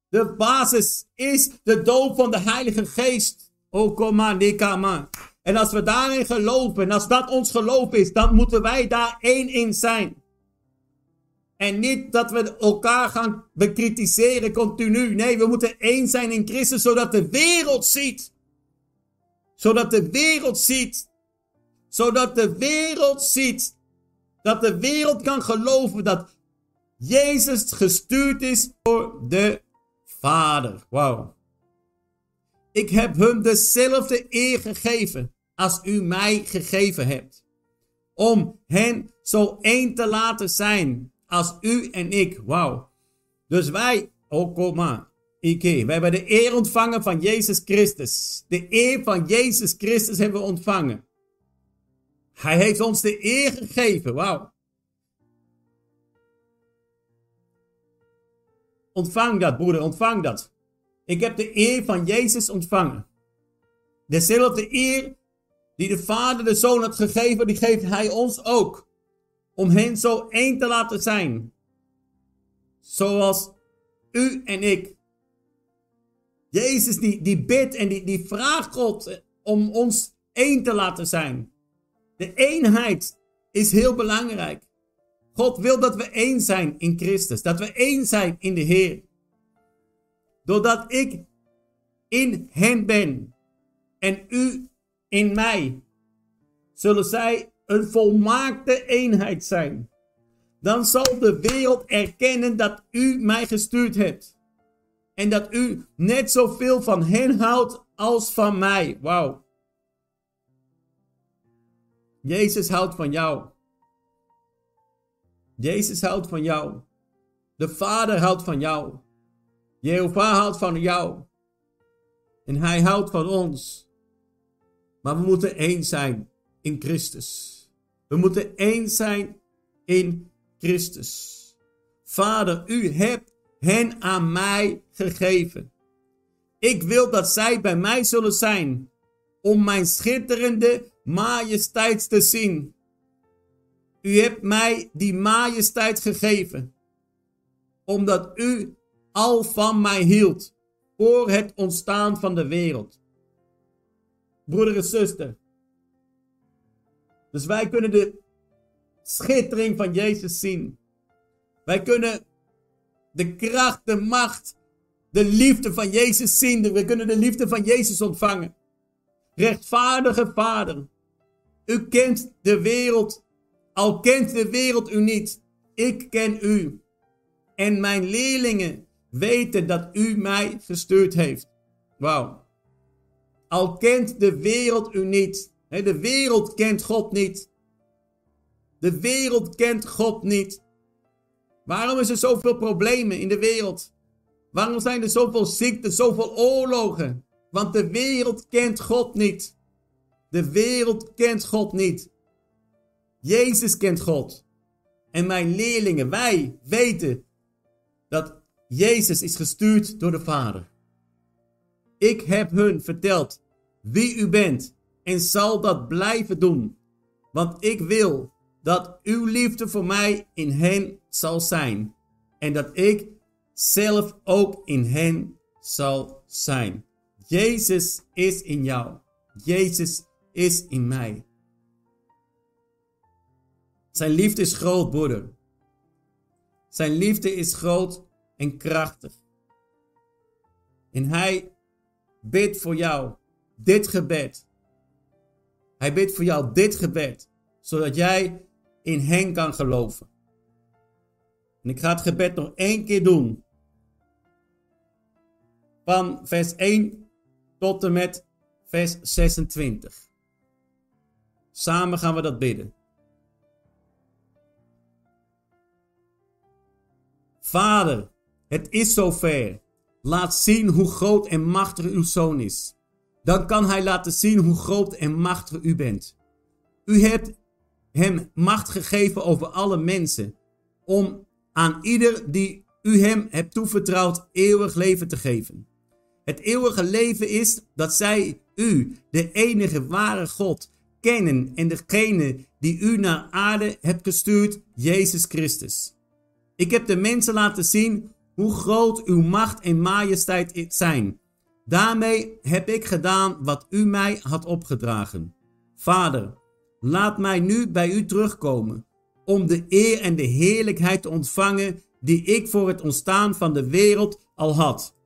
De basis is de doop van de Heilige Geest. Oh, kom maar. En als we daarin geloven, en als dat ons geloof is, dan moeten wij daar één in zijn. En niet dat we elkaar gaan bekritiseren continu. Nee, we moeten één zijn in Christus, zodat de wereld ziet zodat de wereld ziet. Zodat de wereld ziet. Dat de wereld kan geloven dat Jezus gestuurd is door de Vader. Wauw. Ik heb hem dezelfde eer gegeven als u mij gegeven hebt. Om hen zo één te laten zijn als u en ik. Wauw. Dus wij, oh kom maar. Ike. We hebben de eer ontvangen van Jezus Christus. De eer van Jezus Christus hebben we ontvangen. Hij heeft ons de eer gegeven. Wauw. Ontvang dat, broeder, ontvang dat. Ik heb de eer van Jezus ontvangen. Dezelfde eer die de Vader de Zoon had gegeven, die geeft Hij ons ook. Om hen zo één te laten zijn. Zoals u en ik Jezus die, die bidt en die, die vraagt God om ons één te laten zijn. De eenheid is heel belangrijk. God wil dat we één zijn in Christus. Dat we één zijn in de Heer. Doordat ik in hen ben en u in mij, zullen zij een volmaakte eenheid zijn. Dan zal de wereld erkennen dat u mij gestuurd hebt. En dat u net zoveel van hen houdt als van mij. Wauw. Jezus houdt van jou. Jezus houdt van jou. De Vader houdt van jou. Jehovah houdt van jou. En hij houdt van ons. Maar we moeten één zijn in Christus. We moeten één zijn in Christus. Vader, u hebt hen aan mij gegeven. Ik wil dat zij bij mij zullen zijn, om mijn schitterende majesteit te zien. U hebt mij die majesteit gegeven, omdat u al van mij hield voor het ontstaan van de wereld. Broeder en zuster. Dus wij kunnen de schittering van Jezus zien. Wij kunnen de kracht, de macht, de liefde van Jezus zien. We kunnen de liefde van Jezus ontvangen. Rechtvaardige Vader, u kent de wereld, al kent de wereld u niet. Ik ken u. En mijn leerlingen weten dat u mij gestuurd heeft. Wauw. Al kent de wereld u niet. De wereld kent God niet. De wereld kent God niet. Waarom is er zoveel problemen in de wereld? Waarom zijn er zoveel ziekten, zoveel oorlogen? Want de wereld kent God niet. De wereld kent God niet. Jezus kent God. En mijn leerlingen, wij weten dat Jezus is gestuurd door de Vader. Ik heb hun verteld wie u bent en zal dat blijven doen. Want ik wil dat uw liefde voor mij in hen zal zijn. En dat ik zelf ook in hen zal zijn. Jezus is in jou. Jezus is in mij. Zijn liefde is groot, broeder. Zijn liefde is groot en krachtig. En hij bidt voor jou dit gebed. Hij bidt voor jou dit gebed, zodat jij in hen kan geloven. En ik ga het gebed nog één keer doen. Van vers 1 tot en met vers 26. Samen gaan we dat bidden. Vader, het is zover. Laat zien hoe groot en machtig uw zoon is. Dan kan hij laten zien hoe groot en machtig u bent. U hebt hem macht gegeven over alle mensen, om aan ieder die u hem hebt toevertrouwd eeuwig leven te geven. Het eeuwige leven is dat zij u, de enige ware God, kennen en degene die u naar aarde hebt gestuurd, Jezus Christus. Ik heb de mensen laten zien hoe groot uw macht en majesteit zijn. Daarmee heb ik gedaan wat u mij had opgedragen. Vader, laat mij nu bij u terugkomen, om de eer en de heerlijkheid te ontvangen die ik voor het ontstaan van de wereld al had.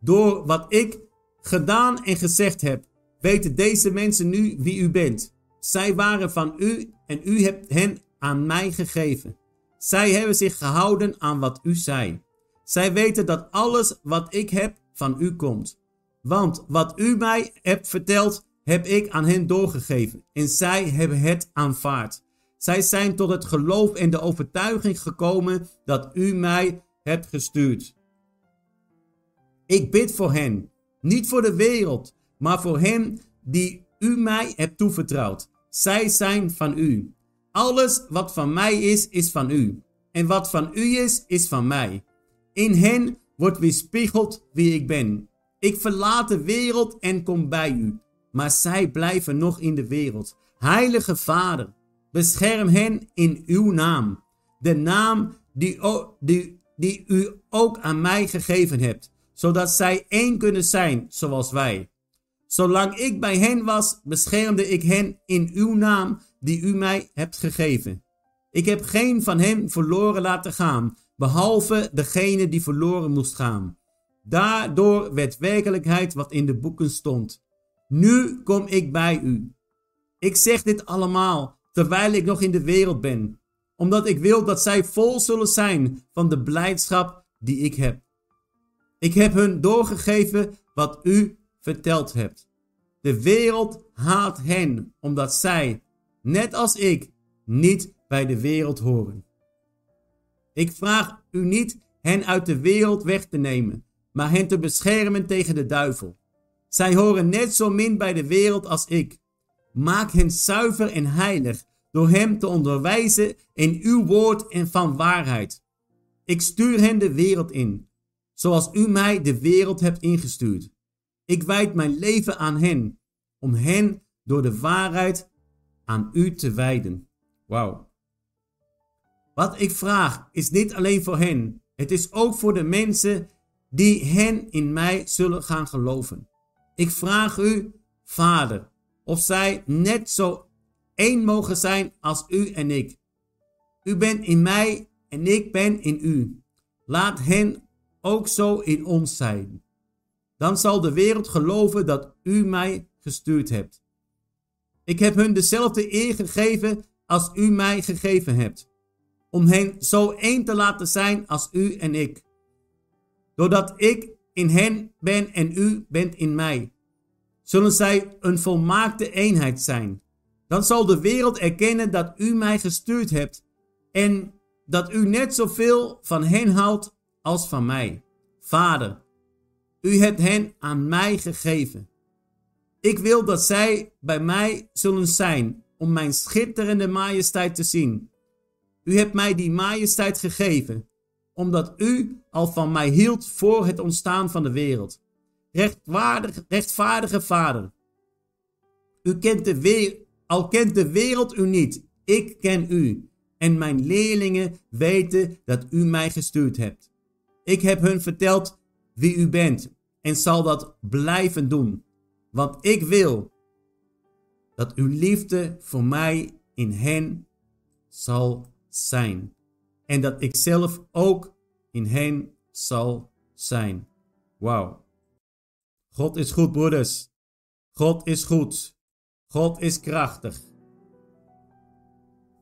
Door wat ik gedaan en gezegd heb, weten deze mensen nu wie u bent. Zij waren van u en u hebt hen aan mij gegeven. Zij hebben zich gehouden aan wat u zei. Zij weten dat alles wat ik heb van u komt. Want wat u mij hebt verteld, heb ik aan hen doorgegeven. En zij hebben het aanvaard. Zij zijn tot het geloof en de overtuiging gekomen dat u mij hebt gestuurd. Ik bid voor hen, niet voor de wereld, maar voor hen die u mij hebt toevertrouwd. Zij zijn van u. Alles wat van mij is, is van u. En wat van u is, is van mij. In hen wordt weerspiegeld wie ik ben. Ik verlaat de wereld en kom bij u. Maar zij blijven nog in de wereld. Heilige Vader, bescherm hen in uw naam. De naam die, die, u ook aan mij gegeven hebt. Zodat zij één kunnen zijn zoals wij. Zolang ik bij hen was, beschermde ik hen in uw naam die u mij hebt gegeven. Ik heb geen van hen verloren laten gaan, behalve degene die verloren moest gaan. Daardoor werd werkelijkheid wat in de boeken stond. Nu kom ik bij u. Ik zeg dit allemaal terwijl ik nog in de wereld ben, omdat ik wil dat zij vol zullen zijn van de blijdschap die ik heb. Ik heb hun doorgegeven wat u verteld hebt. De wereld haat hen, omdat zij, net als ik, niet bij de wereld horen. Ik vraag u niet hen uit de wereld weg te nemen, maar hen te beschermen tegen de duivel. Zij horen net zo min bij de wereld als ik. Maak hen zuiver en heilig door hem te onderwijzen in uw woord en van waarheid. Ik stuur hen de wereld in, zoals u mij de wereld hebt ingestuurd. Ik wijd mijn leven aan hen, om hen door de waarheid aan u te wijden. Wauw. Wat ik vraag is niet alleen voor hen, het is ook voor de mensen die hen in mij zullen gaan geloven. Ik vraag u, Vader, of zij net zo één mogen zijn als u en ik. U bent in mij en ik ben in u. Laat hen ook zo in ons zijn. Dan zal de wereld geloven dat u mij gestuurd hebt. Ik heb hun dezelfde eer gegeven als u mij gegeven hebt om hen zo één te laten zijn als u en ik. Doordat ik in hen ben en u bent in mij, zullen zij een volmaakte eenheid zijn. Dan zal de wereld erkennen dat u mij gestuurd hebt en dat u net zoveel van hen houdt als van mij. Vader, u hebt hen aan mij gegeven. Ik wil dat zij bij mij zullen zijn om mijn schitterende majesteit te zien. U hebt mij die majesteit gegeven, omdat u al van mij hield voor het ontstaan van de wereld. Rechtvaardige, Vader, u kent de wereld, al kent de wereld u niet, ik ken u. En mijn leerlingen weten dat u mij gestuurd hebt. Ik heb hun verteld wie u bent en zal dat blijven doen. Want ik wil dat uw liefde voor mij in hen zal zijn. En dat ik zelf ook in hen zal zijn. Wauw. God is goed, broeders. God is goed. God is krachtig.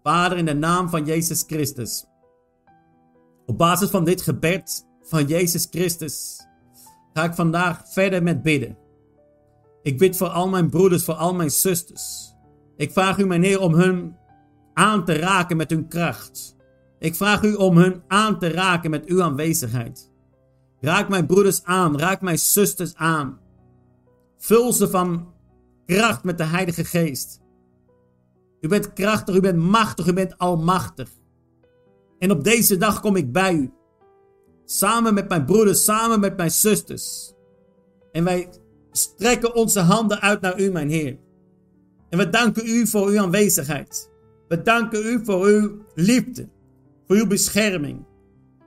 Vader, in de naam van Jezus Christus. Op basis van dit gebed van Jezus Christus ga ik vandaag verder met bidden. Ik bid voor al mijn broeders, voor al mijn zusters. Ik vraag u, mijn Heer, om hun aan te raken met hun kracht. Ik vraag u om hun aan te raken met uw aanwezigheid. Raak mijn broeders aan, raak mijn zusters aan. Vul ze van kracht met de Heilige Geest. U bent krachtig, u bent machtig, u bent almachtig. En op deze dag kom ik bij u. Samen met mijn broeders, samen met mijn zusters. En wij strekken onze handen uit naar u, mijn Heer. En we danken u voor uw aanwezigheid. We danken u voor uw liefde, voor uw bescherming.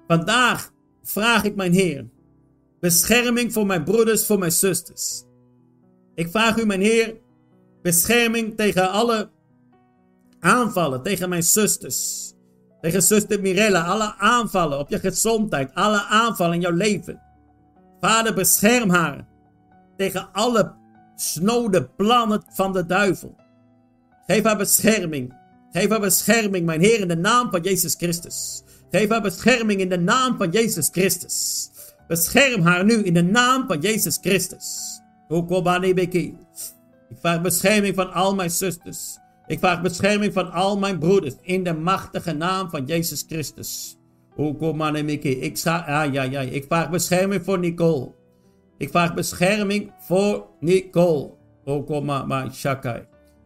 Vandaag vraag ik, mijn Heer, bescherming voor mijn broeders, voor mijn zusters. Ik vraag u, mijn Heer, bescherming tegen alle aanvallen, tegen mijn zusters. Tegen zuster Mirella, alle aanvallen op je gezondheid, alle aanvallen in jouw leven. Vader, bescherm haar tegen alle snode plannen van de duivel. Geef haar bescherming. Geef haar bescherming, mijn Heer, in de naam van Jezus Christus. Geef haar bescherming in de naam van Jezus Christus. Bescherm haar nu in de naam van Jezus Christus. Ik vraag bescherming van al mijn zusters. Ik vraag bescherming van al mijn broeders. In de machtige naam van Jezus Christus. Ik, ah, ja, ja. ik vraag bescherming voor Nicole. Ik vraag bescherming voor Nicole.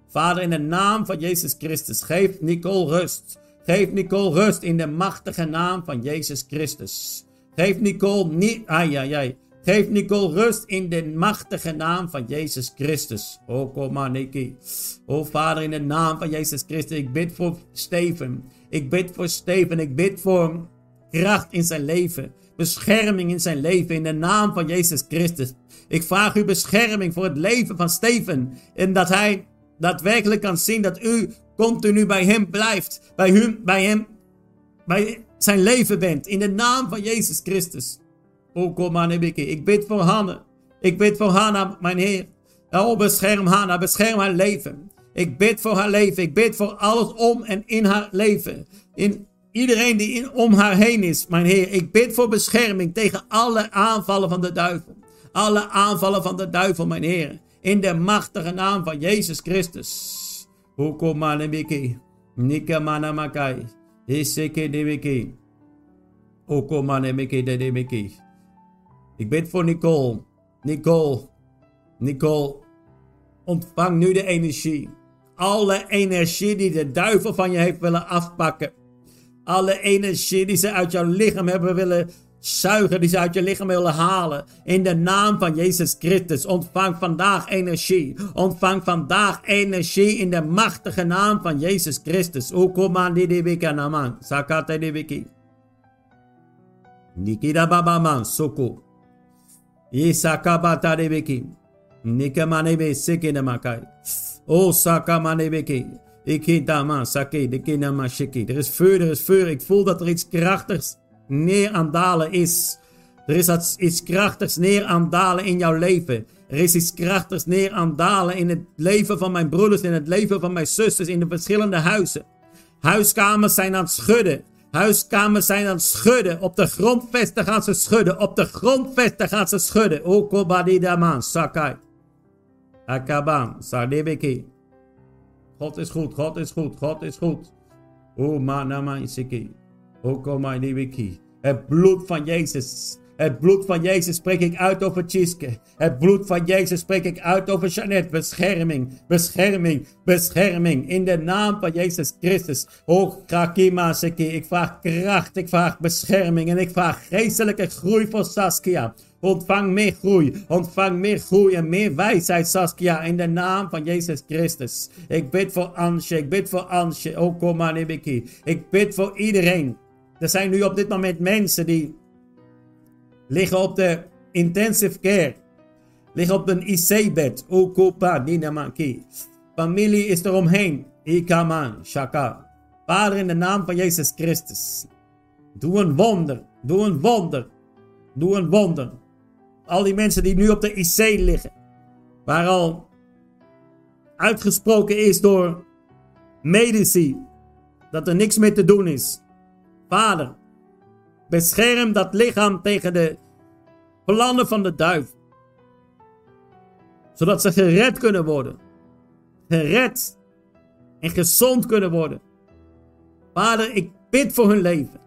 Vader, in de naam van Jezus Christus, geef Nicole rust. Geef Nicole rust in de machtige naam van Jezus Christus. Geef Nicole niet. Ai, ai, ai. Geef Nicole rust in de machtige naam van Jezus Christus. Oh, kom maar, Nicky. Oh, Vader, in de naam van Jezus Christus. Ik bid voor Steven. Ik bid voor Steven. Ik bid voor kracht in zijn leven. Bescherming in zijn leven. In de naam van Jezus Christus. Ik vraag u bescherming voor het leven van Steven. En dat hij daadwerkelijk kan zien dat u continu bij hem blijft. Bij hem, bij hem, bij zijn leven bent. In de naam van Jezus Christus. Oh, kom maar, Ik bid voor Hanna. Ik bid voor Hanna, mijn Heer. Oh, bescherm Hanna, bescherm haar leven. Ik bid voor haar leven. Ik bid voor alles om en in haar leven. In iedereen die in, om haar heen is, mijn Heer. Ik bid voor bescherming tegen alle aanvallen van de duivel. Alle aanvallen van de duivel, mijn Heer. In de machtige naam van Jezus Christus. Kom maar, Nebeke. Nika mana makai. Iseke debeke. Kom maar, Nebeke, de ik bid voor Nicole. Nicole. Nicole. Ontvang nu de energie. Alle energie die de duivel van je heeft willen afpakken. Alle energie die ze uit jouw lichaam hebben willen zuigen, die ze uit je lichaam willen halen. In de naam van Jezus Christus. Ontvang vandaag energie. Ontvang vandaag energie in de machtige naam van Jezus Christus. Okomandi dibika naman. Sakate dibiki. Nikida baba man soko. Isakabata rebeki. Nikamanebe sekenamakai. O sakamanebeki. Ikitama sake, dekinama shiki. Er is vuur, er is vuur. Ik voel dat er iets krachtigs neer aan dalen is. Er is iets krachtigs neer aan dalen in jouw leven. Er is iets krachtigs neer aan dalen in het leven van mijn broeders, in het leven van mijn zusters, in de verschillende huizen. Huiskamers zijn aan het schudden. Huiskamers zijn aan het schudden. Op de grondvesten gaan ze schudden. Op de grondvesten gaan ze schudden. Okobadidaman, Sakai. Akaban, Sadebeki. God is goed, God is goed, God is goed. O manama isiki. Okomaidibiki. Het bloed van Jezus. Het bloed van Jezus spreek ik uit over Tjiske. Het bloed van Jezus spreek ik uit over Jeannette. Bescherming, bescherming, bescherming. In de naam van Jezus Christus. Oh, Krakima Seki. Ik vraag kracht, ik vraag bescherming en ik vraag geestelijke groei voor Saskia. Ontvang meer groei. Ontvang meer groei en meer wijsheid, Saskia. In de naam van Jezus Christus. Ik bid voor Ansje. Ik bid voor Ansje. Oh, kom maar, Ik bid voor iedereen. Er zijn nu op dit moment mensen die liggen op de intensive care. Liggen op een IC-bed. Oh, kopa, ninamaki. Familie is eromheen. Ikaman, shaka. Vader, in de naam van Jezus Christus. Doe een wonder. Doe een wonder. Doe een wonder. Al die mensen die nu op de IC liggen. Waar al uitgesproken is door medici. Dat er niks meer te doen is. Vader, bescherm dat lichaam tegen de plannen van de duivel. Zodat ze gered kunnen worden. Gered en gezond kunnen worden. Vader, ik bid voor hun leven.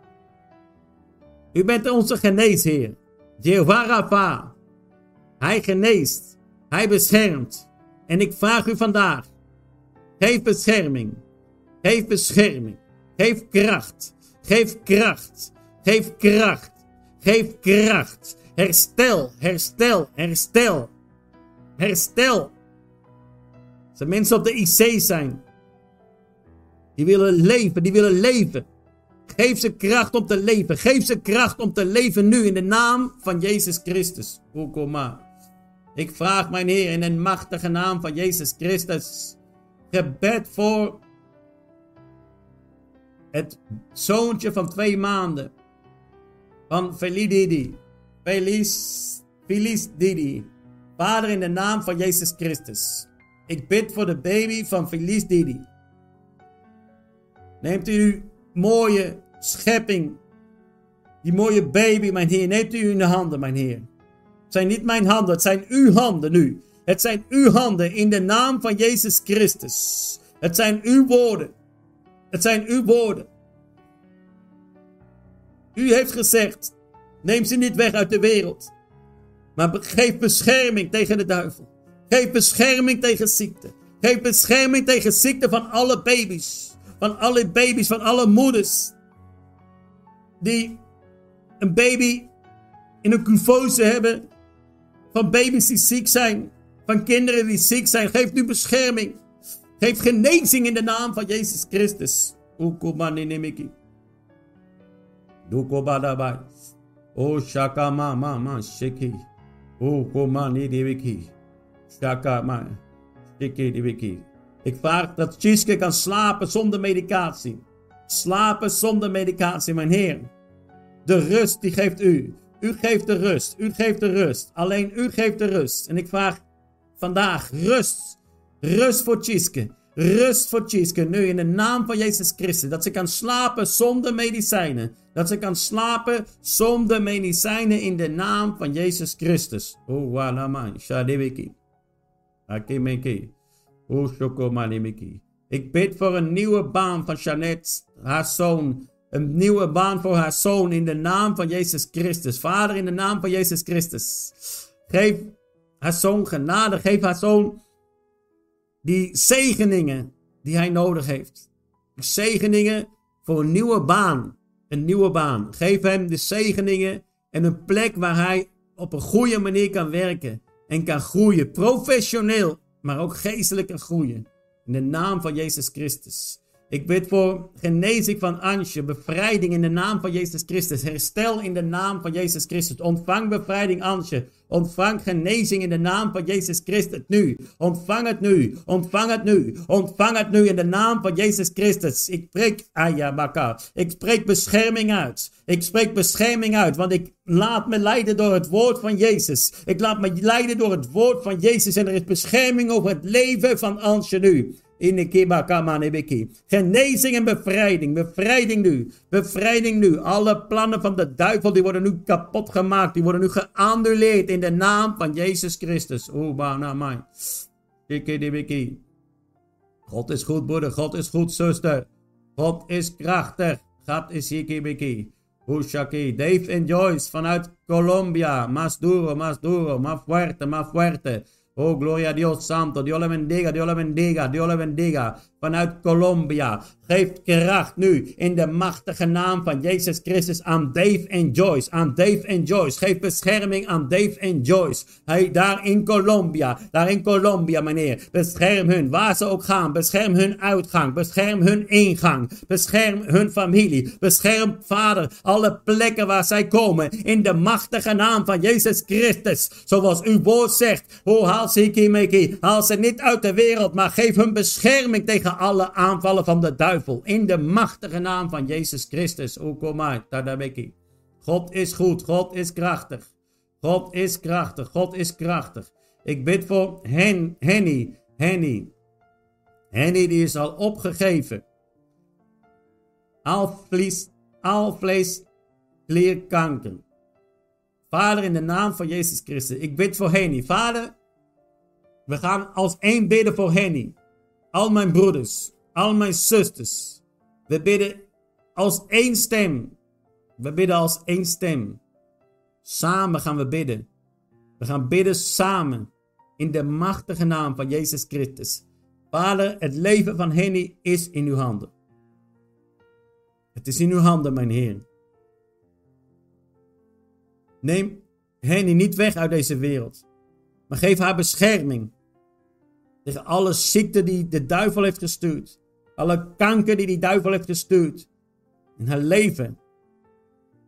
U bent onze geneesheer. Jehovah Rapha. Hij geneest. Hij beschermt. En ik vraag u vandaag. Geef bescherming. Geef bescherming. Geef kracht. Geef kracht. Geef kracht. Geef kracht. Herstel, herstel, herstel. Herstel. Als mensen op de IC zijn. Die willen leven, die willen leven. Geef ze kracht om te leven. Geef ze kracht om te leven nu in de naam van Jezus Christus. Okoma. Ik vraag mijn Heer in de machtige naam van Jezus Christus. Gebed voor het zoontje van twee maanden. Van Feliz Didi. Feliz, Feliz Didi. Vader in de naam van Jezus Christus. Ik bid voor de baby van Feliz Didi. Neemt u mooie schepping. Die mooie baby, mijn Heer. Neemt u in de handen, mijn Heer. Het zijn niet mijn handen, het zijn uw handen nu. Het zijn uw handen in de naam van Jezus Christus. Het zijn uw woorden. Het zijn uw woorden. U heeft gezegd: neem ze niet weg uit de wereld. Maar geef bescherming tegen de duivel. Geef bescherming tegen ziekte. Geef bescherming tegen ziekte van alle baby's. Van alle baby's, van alle moeders. Die een baby in een cuvose hebben. Van baby's die ziek zijn. Van kinderen die ziek zijn. Geef nu bescherming. Geef genezing in de naam van Jezus Christus. Ukumaninimiki. Dukobadabai. O Shakama Mama Shiki. Ukumani Diviki. Shakama Shiki Diviki. Ik vraag dat Chiske kan slapen zonder medicatie. Slapen zonder medicatie, mijn Heer. De rust die geeft u. U geeft de rust. U geeft de rust. Alleen u geeft de rust. En ik vraag vandaag rust. Rust voor Chiske. Rust voor Chiske nu in de naam van Jezus Christus. Dat ze kan slapen zonder medicijnen. Dat ze kan slapen zonder medicijnen in de naam van Jezus Christus. Oh, walaman, shadibiki. Akimeki. Ik bid voor een nieuwe baan van Jeannette, haar zoon. Een nieuwe baan voor haar zoon in de naam van Jezus Christus. Vader, in de naam van Jezus Christus. Geef haar zoon genade. Geef haar zoon die zegeningen die hij nodig heeft. Zegeningen voor een nieuwe baan. Een nieuwe baan. Geef hem de zegeningen en een plek waar hij op een goede manier kan werken. En kan groeien. Professioneel, maar ook geestelijk kan groeien. In de naam van Jezus Christus. Ik bid voor genezing van Ansje, bevrijding in de naam van Jezus Christus, herstel in de naam van Jezus Christus. Ontvang bevrijding Ansje, ontvang genezing in de naam van Jezus Christus nu. Ontvang het nu, ontvang het nu, ontvang het nu in de naam van Jezus Christus. Ik spreek, ayabaka, ik spreek bescherming uit. Ik spreek bescherming uit, want ik laat me leiden door het woord van Jezus. Ik laat me leiden door het woord van Jezus en er is bescherming over het leven van Ansje nu. Genezing en bevrijding. Bevrijding nu. Bevrijding nu. Alle plannen van de duivel die worden nu kapot gemaakt. Die worden nu geannuleerd in de naam van Jezus Christus. God is goed, broeder. God is goed, zuster. God is krachtig. God is hikibiki. Ushaki, Dave en Joyce vanuit Colombia. Más duro, más duro, más fuerte, más fuerte. Oh, gloria a Dios santo. Dios le bendiga, Dios le bendiga, Dios le bendiga. Vanuit Colombia. Geef kracht nu in de machtige naam van Jezus Christus aan Dave en Joyce. Aan Dave en Joyce. Geef bescherming aan Dave en Joyce. Hij daar in Colombia. Daar in Colombia, meneer. Bescherm hun waar ze ook gaan. Bescherm hun uitgang. Bescherm hun ingang. Bescherm hun familie. Bescherm, Vader, alle plekken waar zij komen. In de machtige naam van Jezus Christus. Zoals uw woord zegt. Oh, haal ze. Haal ze niet uit de wereld, maar geef hun bescherming tegen alle aanvallen van de duivel. In de machtige naam van Jezus Christus. God is goed. God is krachtig. God is krachtig. God is krachtig. Ik bid voor Hen, Henny. Henny. Henny die is al opgegeven. Alvlees, alvlees, klierkanker. Vader, in de naam van Jezus Christus. Ik bid voor Henny. Vader, we gaan als één bidden voor Henny. Al mijn broeders al mijn zusters. We bidden als één stem. We bidden als één stem. Samen gaan we bidden. We gaan bidden samen. In de machtige naam van Jezus Christus. Vader, het leven van Henny is in uw handen. Het is in uw handen, mijn Heer. Neem Henny niet weg uit deze wereld. Maar geef haar bescherming. Tegen alle ziekte die de duivel heeft gestuurd. Alle kanker die die duivel heeft gestuurd in haar leven.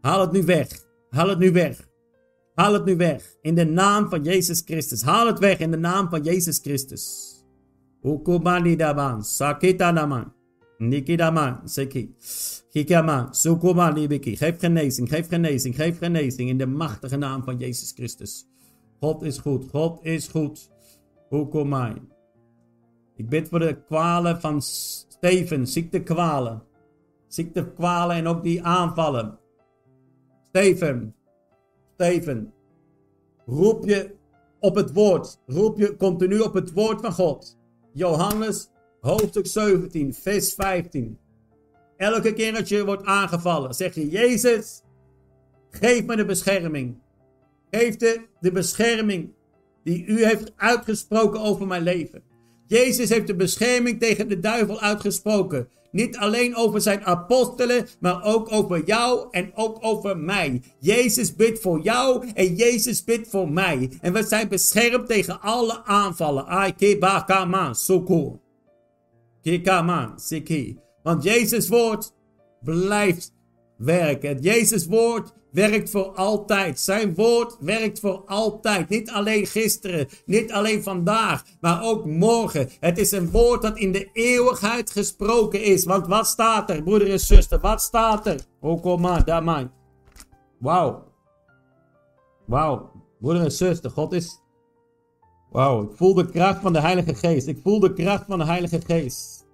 Haal het nu weg. Haal het nu weg. Haal het nu weg. In de naam van Jezus Christus. Haal het weg in de naam van Jezus Christus. Ukumani daban. Sakita naman. Nikidaman. Seki. Kikama. Sukumani biki. Geef genezing. Geef genezing. Geef genezing. In de machtige naam van Jezus Christus. God is goed. God is goed. Ukumai. Ik bid voor de kwalen van Steven, ziektekwalen. Ziektekwalen en ook die aanvallen. Steven, Steven, roep je op het woord. Roep je continu op het woord van God. Johannes, hoofdstuk 17, vers 15. Elke keer dat je wordt aangevallen, zeg je: Jezus, geef me de bescherming. Geef de, de bescherming die u heeft uitgesproken over mijn leven. Jezus heeft de bescherming tegen de duivel uitgesproken. Niet alleen over zijn apostelen, maar ook over jou en ook over mij. Jezus bidt voor jou en Jezus bidt voor mij. En we zijn beschermd tegen alle aanvallen. Ai kebakaman soko. Kekaman siki. Want Jezus woord blijft werken. Jezus woord werkt voor altijd. Zijn woord werkt voor altijd. Niet alleen gisteren, niet alleen vandaag, maar ook morgen. Het is een woord dat in de eeuwigheid gesproken is. Want wat staat er, broeder en zuster? Wat staat er? Oh, kom maar, daar man. Wauw. Wauw. Broeder en zuster, God is... Wauw, ik voel de kracht van de Heilige Geest. Ik voel de kracht van de Heilige Geest.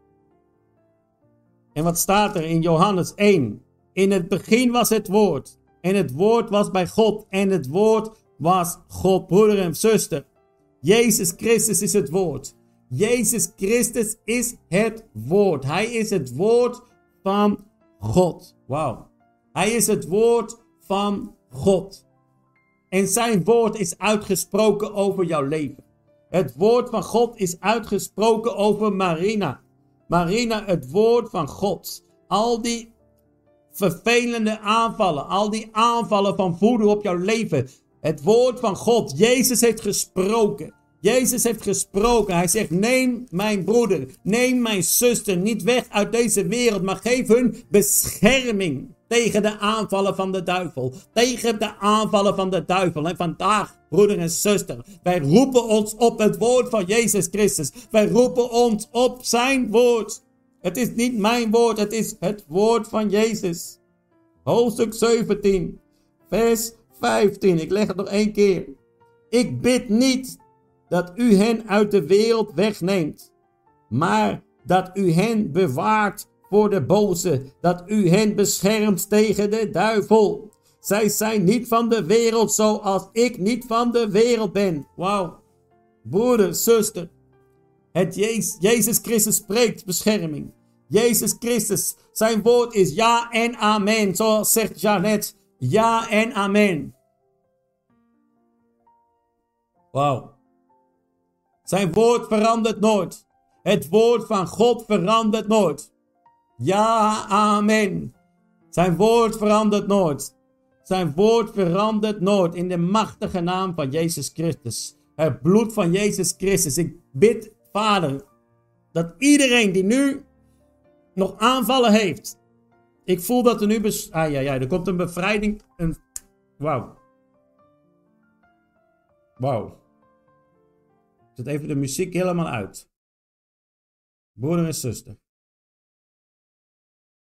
En wat staat er in Johannes 1? In het begin was het woord. En het woord was bij God. En het woord was God, broeder en zuster. Jezus Christus is het woord. Jezus Christus is het woord. Hij is het woord van God. Wauw. Hij is het woord van God. En zijn woord is uitgesproken over jouw leven. Het woord van God is uitgesproken over Marina. Marina, het woord van God. Al die vervelende aanvallen, al die aanvallen van voeden op jouw leven. Het woord van God, Jezus heeft gesproken. Jezus heeft gesproken. Hij zegt: Neem mijn broeder, neem mijn zuster niet weg uit deze wereld, maar geef hun bescherming tegen de aanvallen van de duivel. Tegen de aanvallen van de duivel. En vandaag, broeder en zuster, wij roepen ons op het woord van Jezus Christus. Wij roepen ons op zijn woord. Het is niet mijn woord, het is het woord van Jezus. Hoofdstuk 17, vers 15. Ik leg het nog één keer. Ik bid niet dat u hen uit de wereld wegneemt, maar dat u hen bewaart voor de boze, dat u hen beschermt tegen de duivel. Zij zijn niet van de wereld zoals ik niet van de wereld ben. Wauw. Broeder, zuster, het Jezus, Jezus Christus spreekt bescherming. Jezus Christus. Zijn woord is ja en amen. Zoals zegt Janet. Ja en amen. Wauw. Zijn woord verandert nooit. Het woord van God verandert nooit. Ja, amen. Zijn woord verandert nooit. Zijn woord verandert nooit in de machtige naam van Jezus Christus. Het bloed van Jezus Christus. Ik bid, Vader, dat iedereen die nu nog aanvallen heeft. Ik voel dat er nu. Ah ja, ja, er komt een bevrijding. Een... Wauw. Wauw. Zet even de muziek helemaal uit. Broeder en zuster.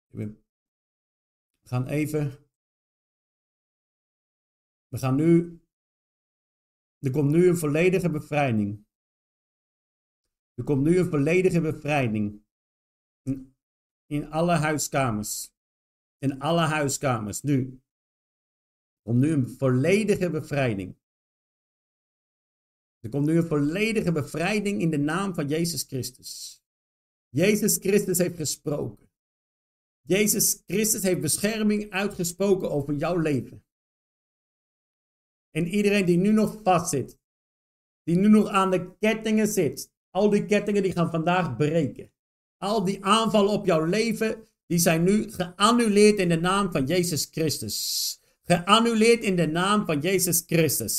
We gaan even. We gaan nu. Er komt nu een volledige bevrijding. Er komt nu een volledige bevrijding. In, alle huiskamers. In alle huiskamers. Nu. Komt nu een volledige bevrijding. Er komt nu een volledige bevrijding in de naam van Jezus Christus. Jezus Christus heeft gesproken. Jezus Christus heeft bescherming uitgesproken over jouw leven. En iedereen die nu nog vastzit, die nu nog aan de kettingen zit, al die kettingen die gaan vandaag breken. Al die aanvallen op jouw leven, die zijn nu geannuleerd in de naam van Jezus Christus. Geannuleerd in de naam van Jezus Christus.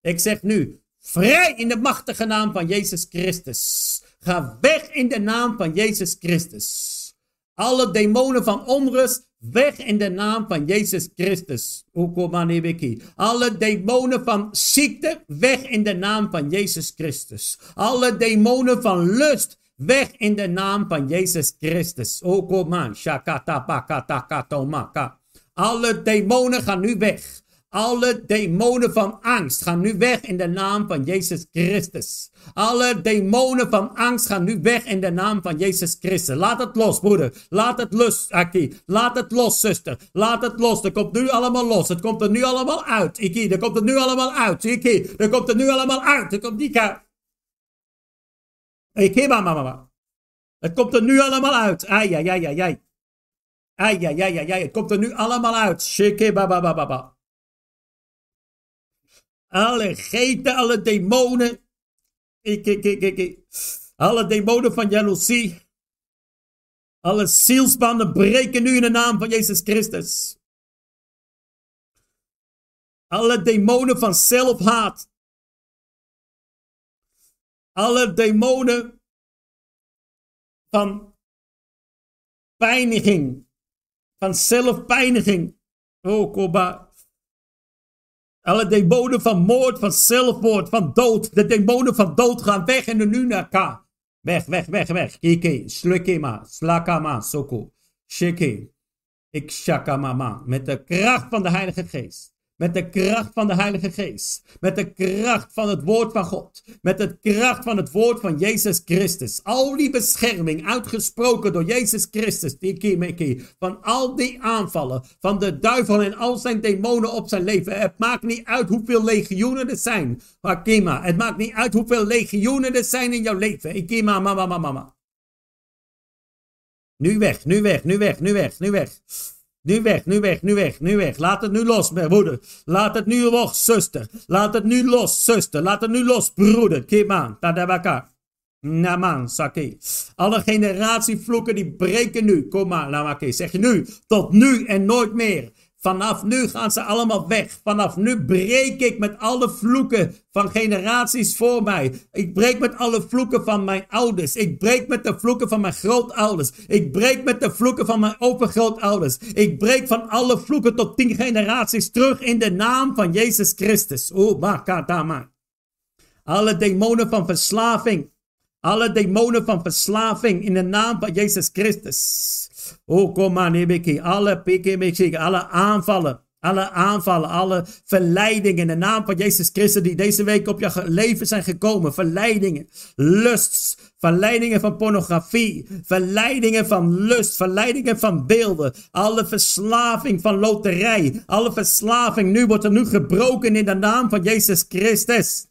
Ik zeg nu, vrij in de machtige naam van Jezus Christus. Ga weg in de naam van Jezus Christus. Alle demonen van onrust, weg in de naam van Jezus Christus. Alle demonen van ziekte, weg in de naam van Jezus Christus. Alle demonen van lust, weg in de naam van Jezus Christus. Alle demonen gaan nu weg. Alle demonen van angst gaan nu weg in de naam van Jezus Christus. Alle demonen van angst gaan nu weg in de naam van Jezus Christus. Laat het los, broeder. Laat het los, Aki. Laat het los, zuster. Laat het los. Het komt nu allemaal los. Het komt er nu allemaal uit. Iki, er komt er nu allemaal uit. Iki, er komt er nu allemaal uit. Er komt die Iki, mama, mama. Het komt er nu allemaal uit. Ai, ai, ai, ai, ai. Ai, ai, ai, ai, ai. Het komt er nu allemaal uit. Shiki, baba, baba, baba. Alle geiten, alle demonen. Ik, ik, ik, ik, Alle demonen van jaloezie. Alle zielsbanden breken nu in de naam van Jezus Christus. Alle demonen van zelfhaat. Alle demonen van pijniging. Van zelfpijniging. Oh, Koba. Alle demonen van moord, van zelfmoord, van dood. De demonen van dood gaan weg en de nu naar K. Weg, weg, weg, weg. Kike, slukema, slakama, soko. Shike. Ik shakamama. Met de kracht van de Heilige Geest. Met de kracht van de Heilige Geest. Met de kracht van het woord van God. Met de kracht van het woord van Jezus Christus. Al die bescherming uitgesproken door Jezus Christus. Van al die aanvallen van de duivel en al zijn demonen op zijn leven. Het maakt niet uit hoeveel legioenen er zijn. Akima, het maakt niet uit hoeveel legioenen er zijn in jouw leven. Ikima, mama, mama, mama. Nu weg, nu weg, nu weg, nu weg, nu weg. Nu weg, nu weg, nu weg, nu weg. Laat het nu los, mijn broeder. Laat het nu los, zuster. Laat het nu los, zuster. Laat het nu los, broeder. Kima, tadabaka. Naman, sake. Alle generatievloeken die breken nu. Kom maar, namake. Zeg je nu, tot nu en nooit meer. Vanaf nu gaan ze allemaal weg. Vanaf nu breek ik met alle vloeken van generaties voor mij. Ik breek met alle vloeken van mijn ouders. Ik breek met de vloeken van mijn grootouders. Ik breek met de vloeken van mijn overgrootouders. Ik breek van alle vloeken tot tien generaties terug in de naam van Jezus Christus. Oh, makatama. Alle demonen van verslaving. Alle demonen van verslaving in de naam van Jezus Christus. Oh, kom maar, Nebeki. Alle alle aanvallen. Alle aanvallen, alle verleidingen in de naam van Jezus Christus die deze week op je leven zijn gekomen. Verleidingen, lusts, verleidingen van pornografie, verleidingen van lust, verleidingen van beelden. Alle verslaving van loterij, alle verslaving nu wordt er nu gebroken in de naam van Jezus Christus.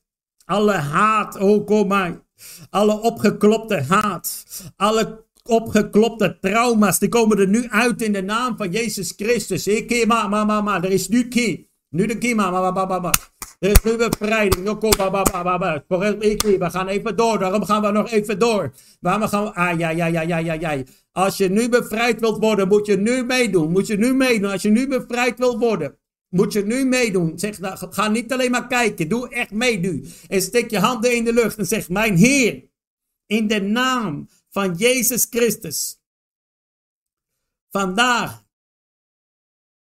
Alle haat, oh kom maar. Alle opgeklopte haat, alle opgeklopte trauma's, die komen er nu uit in de naam van Jezus Christus. Ik ma, ma, ma. Er is nu ki. Nu de ki, ma, ma, ma, ma. Er is nu bevrijding. We gaan even door. Daarom gaan we nog even door. Waarom gaan we... Ah, ja, ja, ja, ja, ja, ja. Als je nu bevrijd wilt worden, moet je nu meedoen. Moet je nu meedoen. Als je nu bevrijd wilt worden, moet je nu meedoen. Zeg, nou, ga niet alleen maar kijken. Doe echt mee nu. En steek je handen in de lucht en zeg, mijn Heer, in de naam van Jezus Christus. Vandaag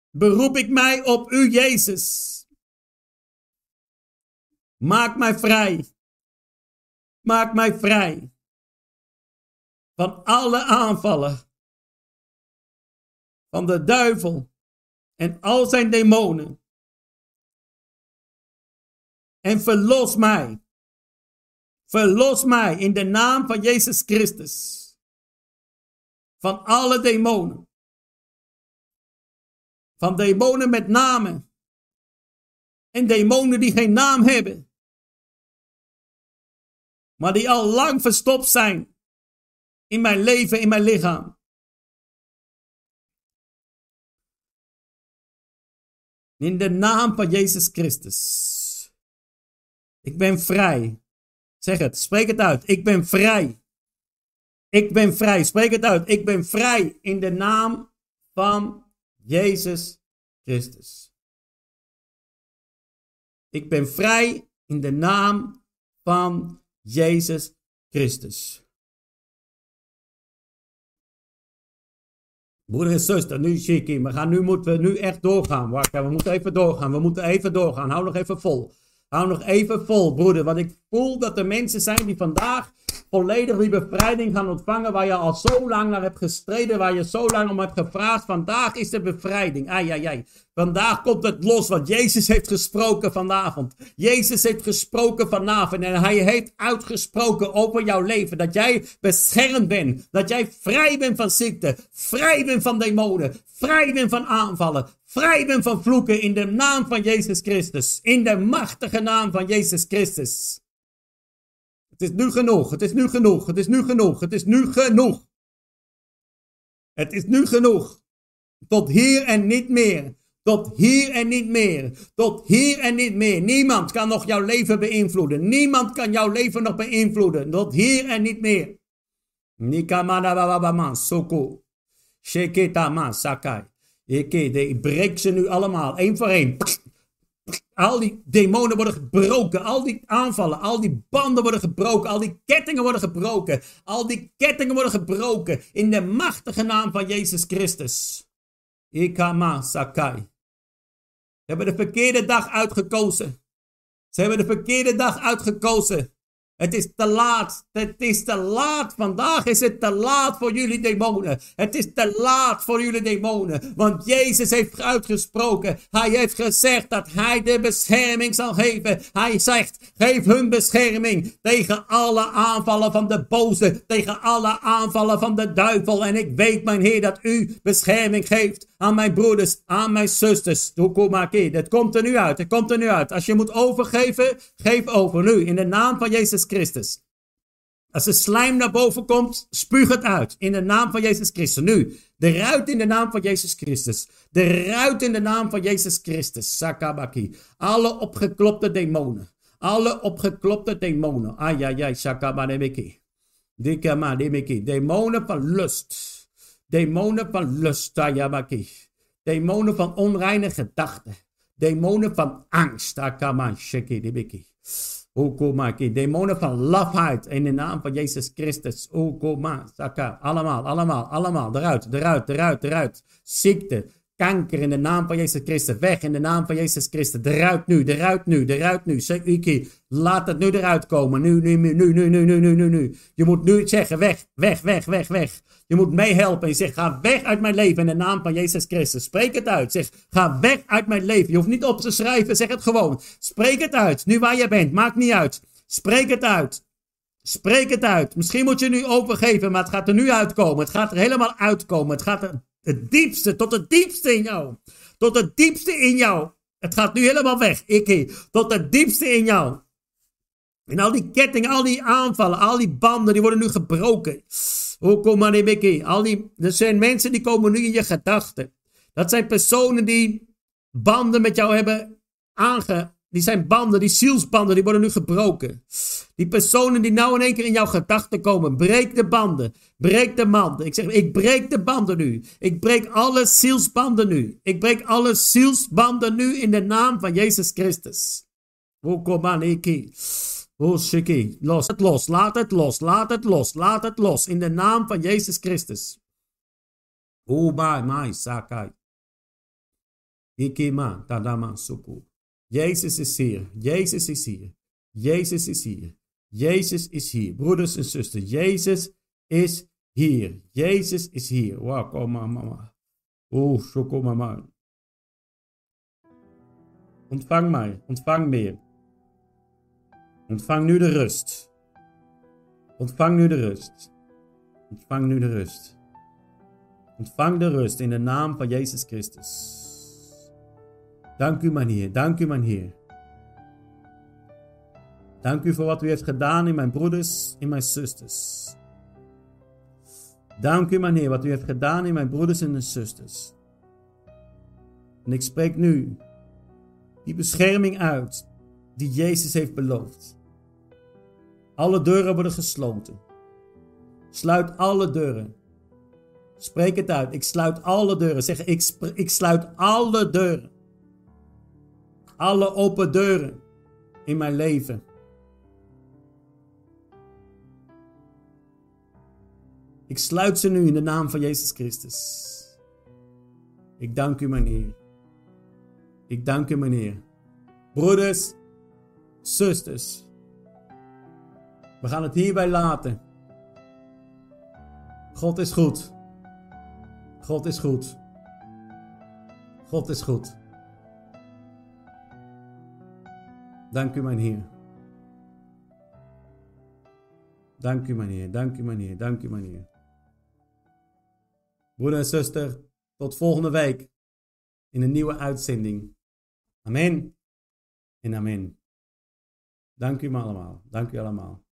beroep ik mij op u, Jezus. Maak mij vrij. Maak mij vrij van alle aanvallen van de duivel en al zijn demonen. En verlos mij. Verlos mij in de naam van Jezus Christus. Van alle demonen. Van demonen met namen. En demonen die geen naam hebben maar die al lang verstopt zijn in mijn leven, in mijn lichaam. In de naam van Jezus Christus. Ik ben vrij. Zeg het, spreek het uit. Ik ben vrij. Ik ben vrij. Spreek het uit. Ik ben vrij in de naam van Jezus Christus. Ik ben vrij in de naam van Jezus Christus. Broeder en zuster, nu Shiki, we gaan nu moeten we nu echt doorgaan. Wacht, we moeten even doorgaan. We moeten even doorgaan. Hou nog even vol. Hou nog even vol, broeder. Want ik voel dat er mensen zijn die vandaag volledig die bevrijding gaan ontvangen waar je al zo lang naar hebt gestreden, waar je zo lang om hebt gevraagd. Vandaag is de bevrijding. Ai, ai. Vandaag komt het los, want Jezus heeft gesproken vanavond. Jezus heeft gesproken vanavond en hij heeft uitgesproken over jouw leven. Dat jij beschermd bent, dat jij vrij bent van ziekte, vrij bent van demonen, vrij bent van aanvallen, vrij bent van vloeken in de naam van Jezus Christus. In de machtige naam van Jezus Christus. Het is nu genoeg. Het is nu genoeg. Het is nu genoeg. Het is nu genoeg. Het is nu genoeg. Tot hier en niet meer. Tot hier en niet meer. Tot hier en niet meer. Niemand kan nog jouw leven beïnvloeden. Niemand kan jouw leven nog beïnvloeden. Tot hier en niet meer. Nikamana bababa soko. Sheketa sakai. Ik breek ze nu allemaal. één voor één. Al die demonen worden gebroken. Al die aanvallen, al die banden worden gebroken. Al die kettingen worden gebroken. Al die kettingen worden gebroken. In de machtige naam van Jezus Christus. Ikama Sakai. Ze hebben de verkeerde dag uitgekozen. Ze hebben de verkeerde dag uitgekozen. Het is te laat. Het is te laat. Vandaag is het te laat voor jullie demonen. Het is te laat voor jullie demonen. Want Jezus heeft uitgesproken. Hij heeft gezegd dat hij de bescherming zal geven. Hij zegt, geef hun bescherming tegen alle aanvallen van de boze. Tegen alle aanvallen van de duivel. En ik weet, mijn Heer, dat u bescherming geeft aan mijn broeders, aan mijn zusters. Dat komt er nu uit. Het komt er nu uit. Als je moet overgeven, geef over nu. In de naam van Jezus Christus. Als er slijm naar boven komt, spuug het uit. In de naam van Jezus Christus. Nu, de ruit in de naam van Jezus Christus. De ruit in de naam van Jezus Christus. Sakabaki. Alle opgeklopte demonen. Alle opgeklopte demonen. Ayayay, Sakabanebeki. Dikamanebeki. Demonen van lust. Demonen van lust. Demonen van onreine gedachten. Demonen van angst. Okomaki. Demonen van lafheid in de naam van Jezus Christus. Allemaal, allemaal, allemaal. Eruit, eruit, eruit, eruit. Ziekte, kanker in de naam van Jezus Christus. Weg in de naam van Jezus Christus. Eruit nu, eruit nu, eruit nu. Laat het nu eruit komen. Nu, nu, nu, nu, nu, nu, nu, nu, nu. Je moet nu zeggen, weg, weg, weg, weg, weg. Je moet meehelpen en zeg, ga weg uit mijn leven in de naam van Jezus Christus. Spreek het uit. Zeg, ga weg uit mijn leven. Je hoeft niet op te schrijven, zeg het gewoon. Spreek het uit. Nu waar je bent, maakt niet uit. Spreek het uit. Spreek het uit. Misschien moet je nu overgeven, maar het gaat er nu uitkomen. Het gaat er helemaal uitkomen. Het gaat er het diepste, tot het diepste in jou. Tot het diepste in jou. Het gaat nu helemaal weg. Ik, tot het diepste in jou. En al die kettingen, al die aanvallen, al die banden, die worden nu gebroken. Al die, er zijn mensen die komen nu in je gedachten. Dat zijn personen die banden met jou hebben aange... Die zijn banden, die zielsbanden, die worden nu gebroken. Die personen die nou in één keer in jouw gedachten komen. Breek de banden. Breek de banden. Ik zeg, ik breek de banden nu. Ik breek alle zielsbanden nu. Ik breek alle zielsbanden nu in de naam van Jezus Christus. Oh, ik. Oh. Los het los. Laat het los. Laat het los. Laat het los. In de naam van Jezus Christus. Oh, my, my, sakai. Ikema, tadama, suku. Jezus is hier. Jezus is hier. Jezus is hier. Jezus is hier. Broeders en zusters, Jezus is hier. Jezus is hier. Wow, kom maar, mama. Oeh, zo kom maar, man. Ontvang mij, ontvang meer. Ontvang nu de rust. Ontvang nu de rust. Ontvang nu de rust. Ontvang de rust in de naam van Jezus Christus. Dank u, mijn. Dank u, mijn. Dank u voor wat u heeft gedaan in mijn broeders, in mijn zusters. Dank u, mijn wat u heeft gedaan in mijn broeders en mijn zusters. En ik spreek nu die bescherming uit die Jezus heeft beloofd. Alle deuren worden gesloten. Sluit alle deuren. Spreek het uit. Ik sluit alle deuren. Zeg, ik, ik sluit alle deuren. Alle open deuren in mijn leven. Ik sluit ze nu in de naam van Jezus Christus. Ik dank u, meneer. Ik dank u, meneer. Broeders, zusters, we gaan het hierbij laten. God is goed. God is goed. God is goed. Dank u, mijn Heer. Dank u, mijn Heer. Dank u, mijn Heer. Dank u, mijn Heer. Broeder en zuster, tot volgende week in een nieuwe uitzending. Amen en amen. Dank u allemaal. Dank u allemaal.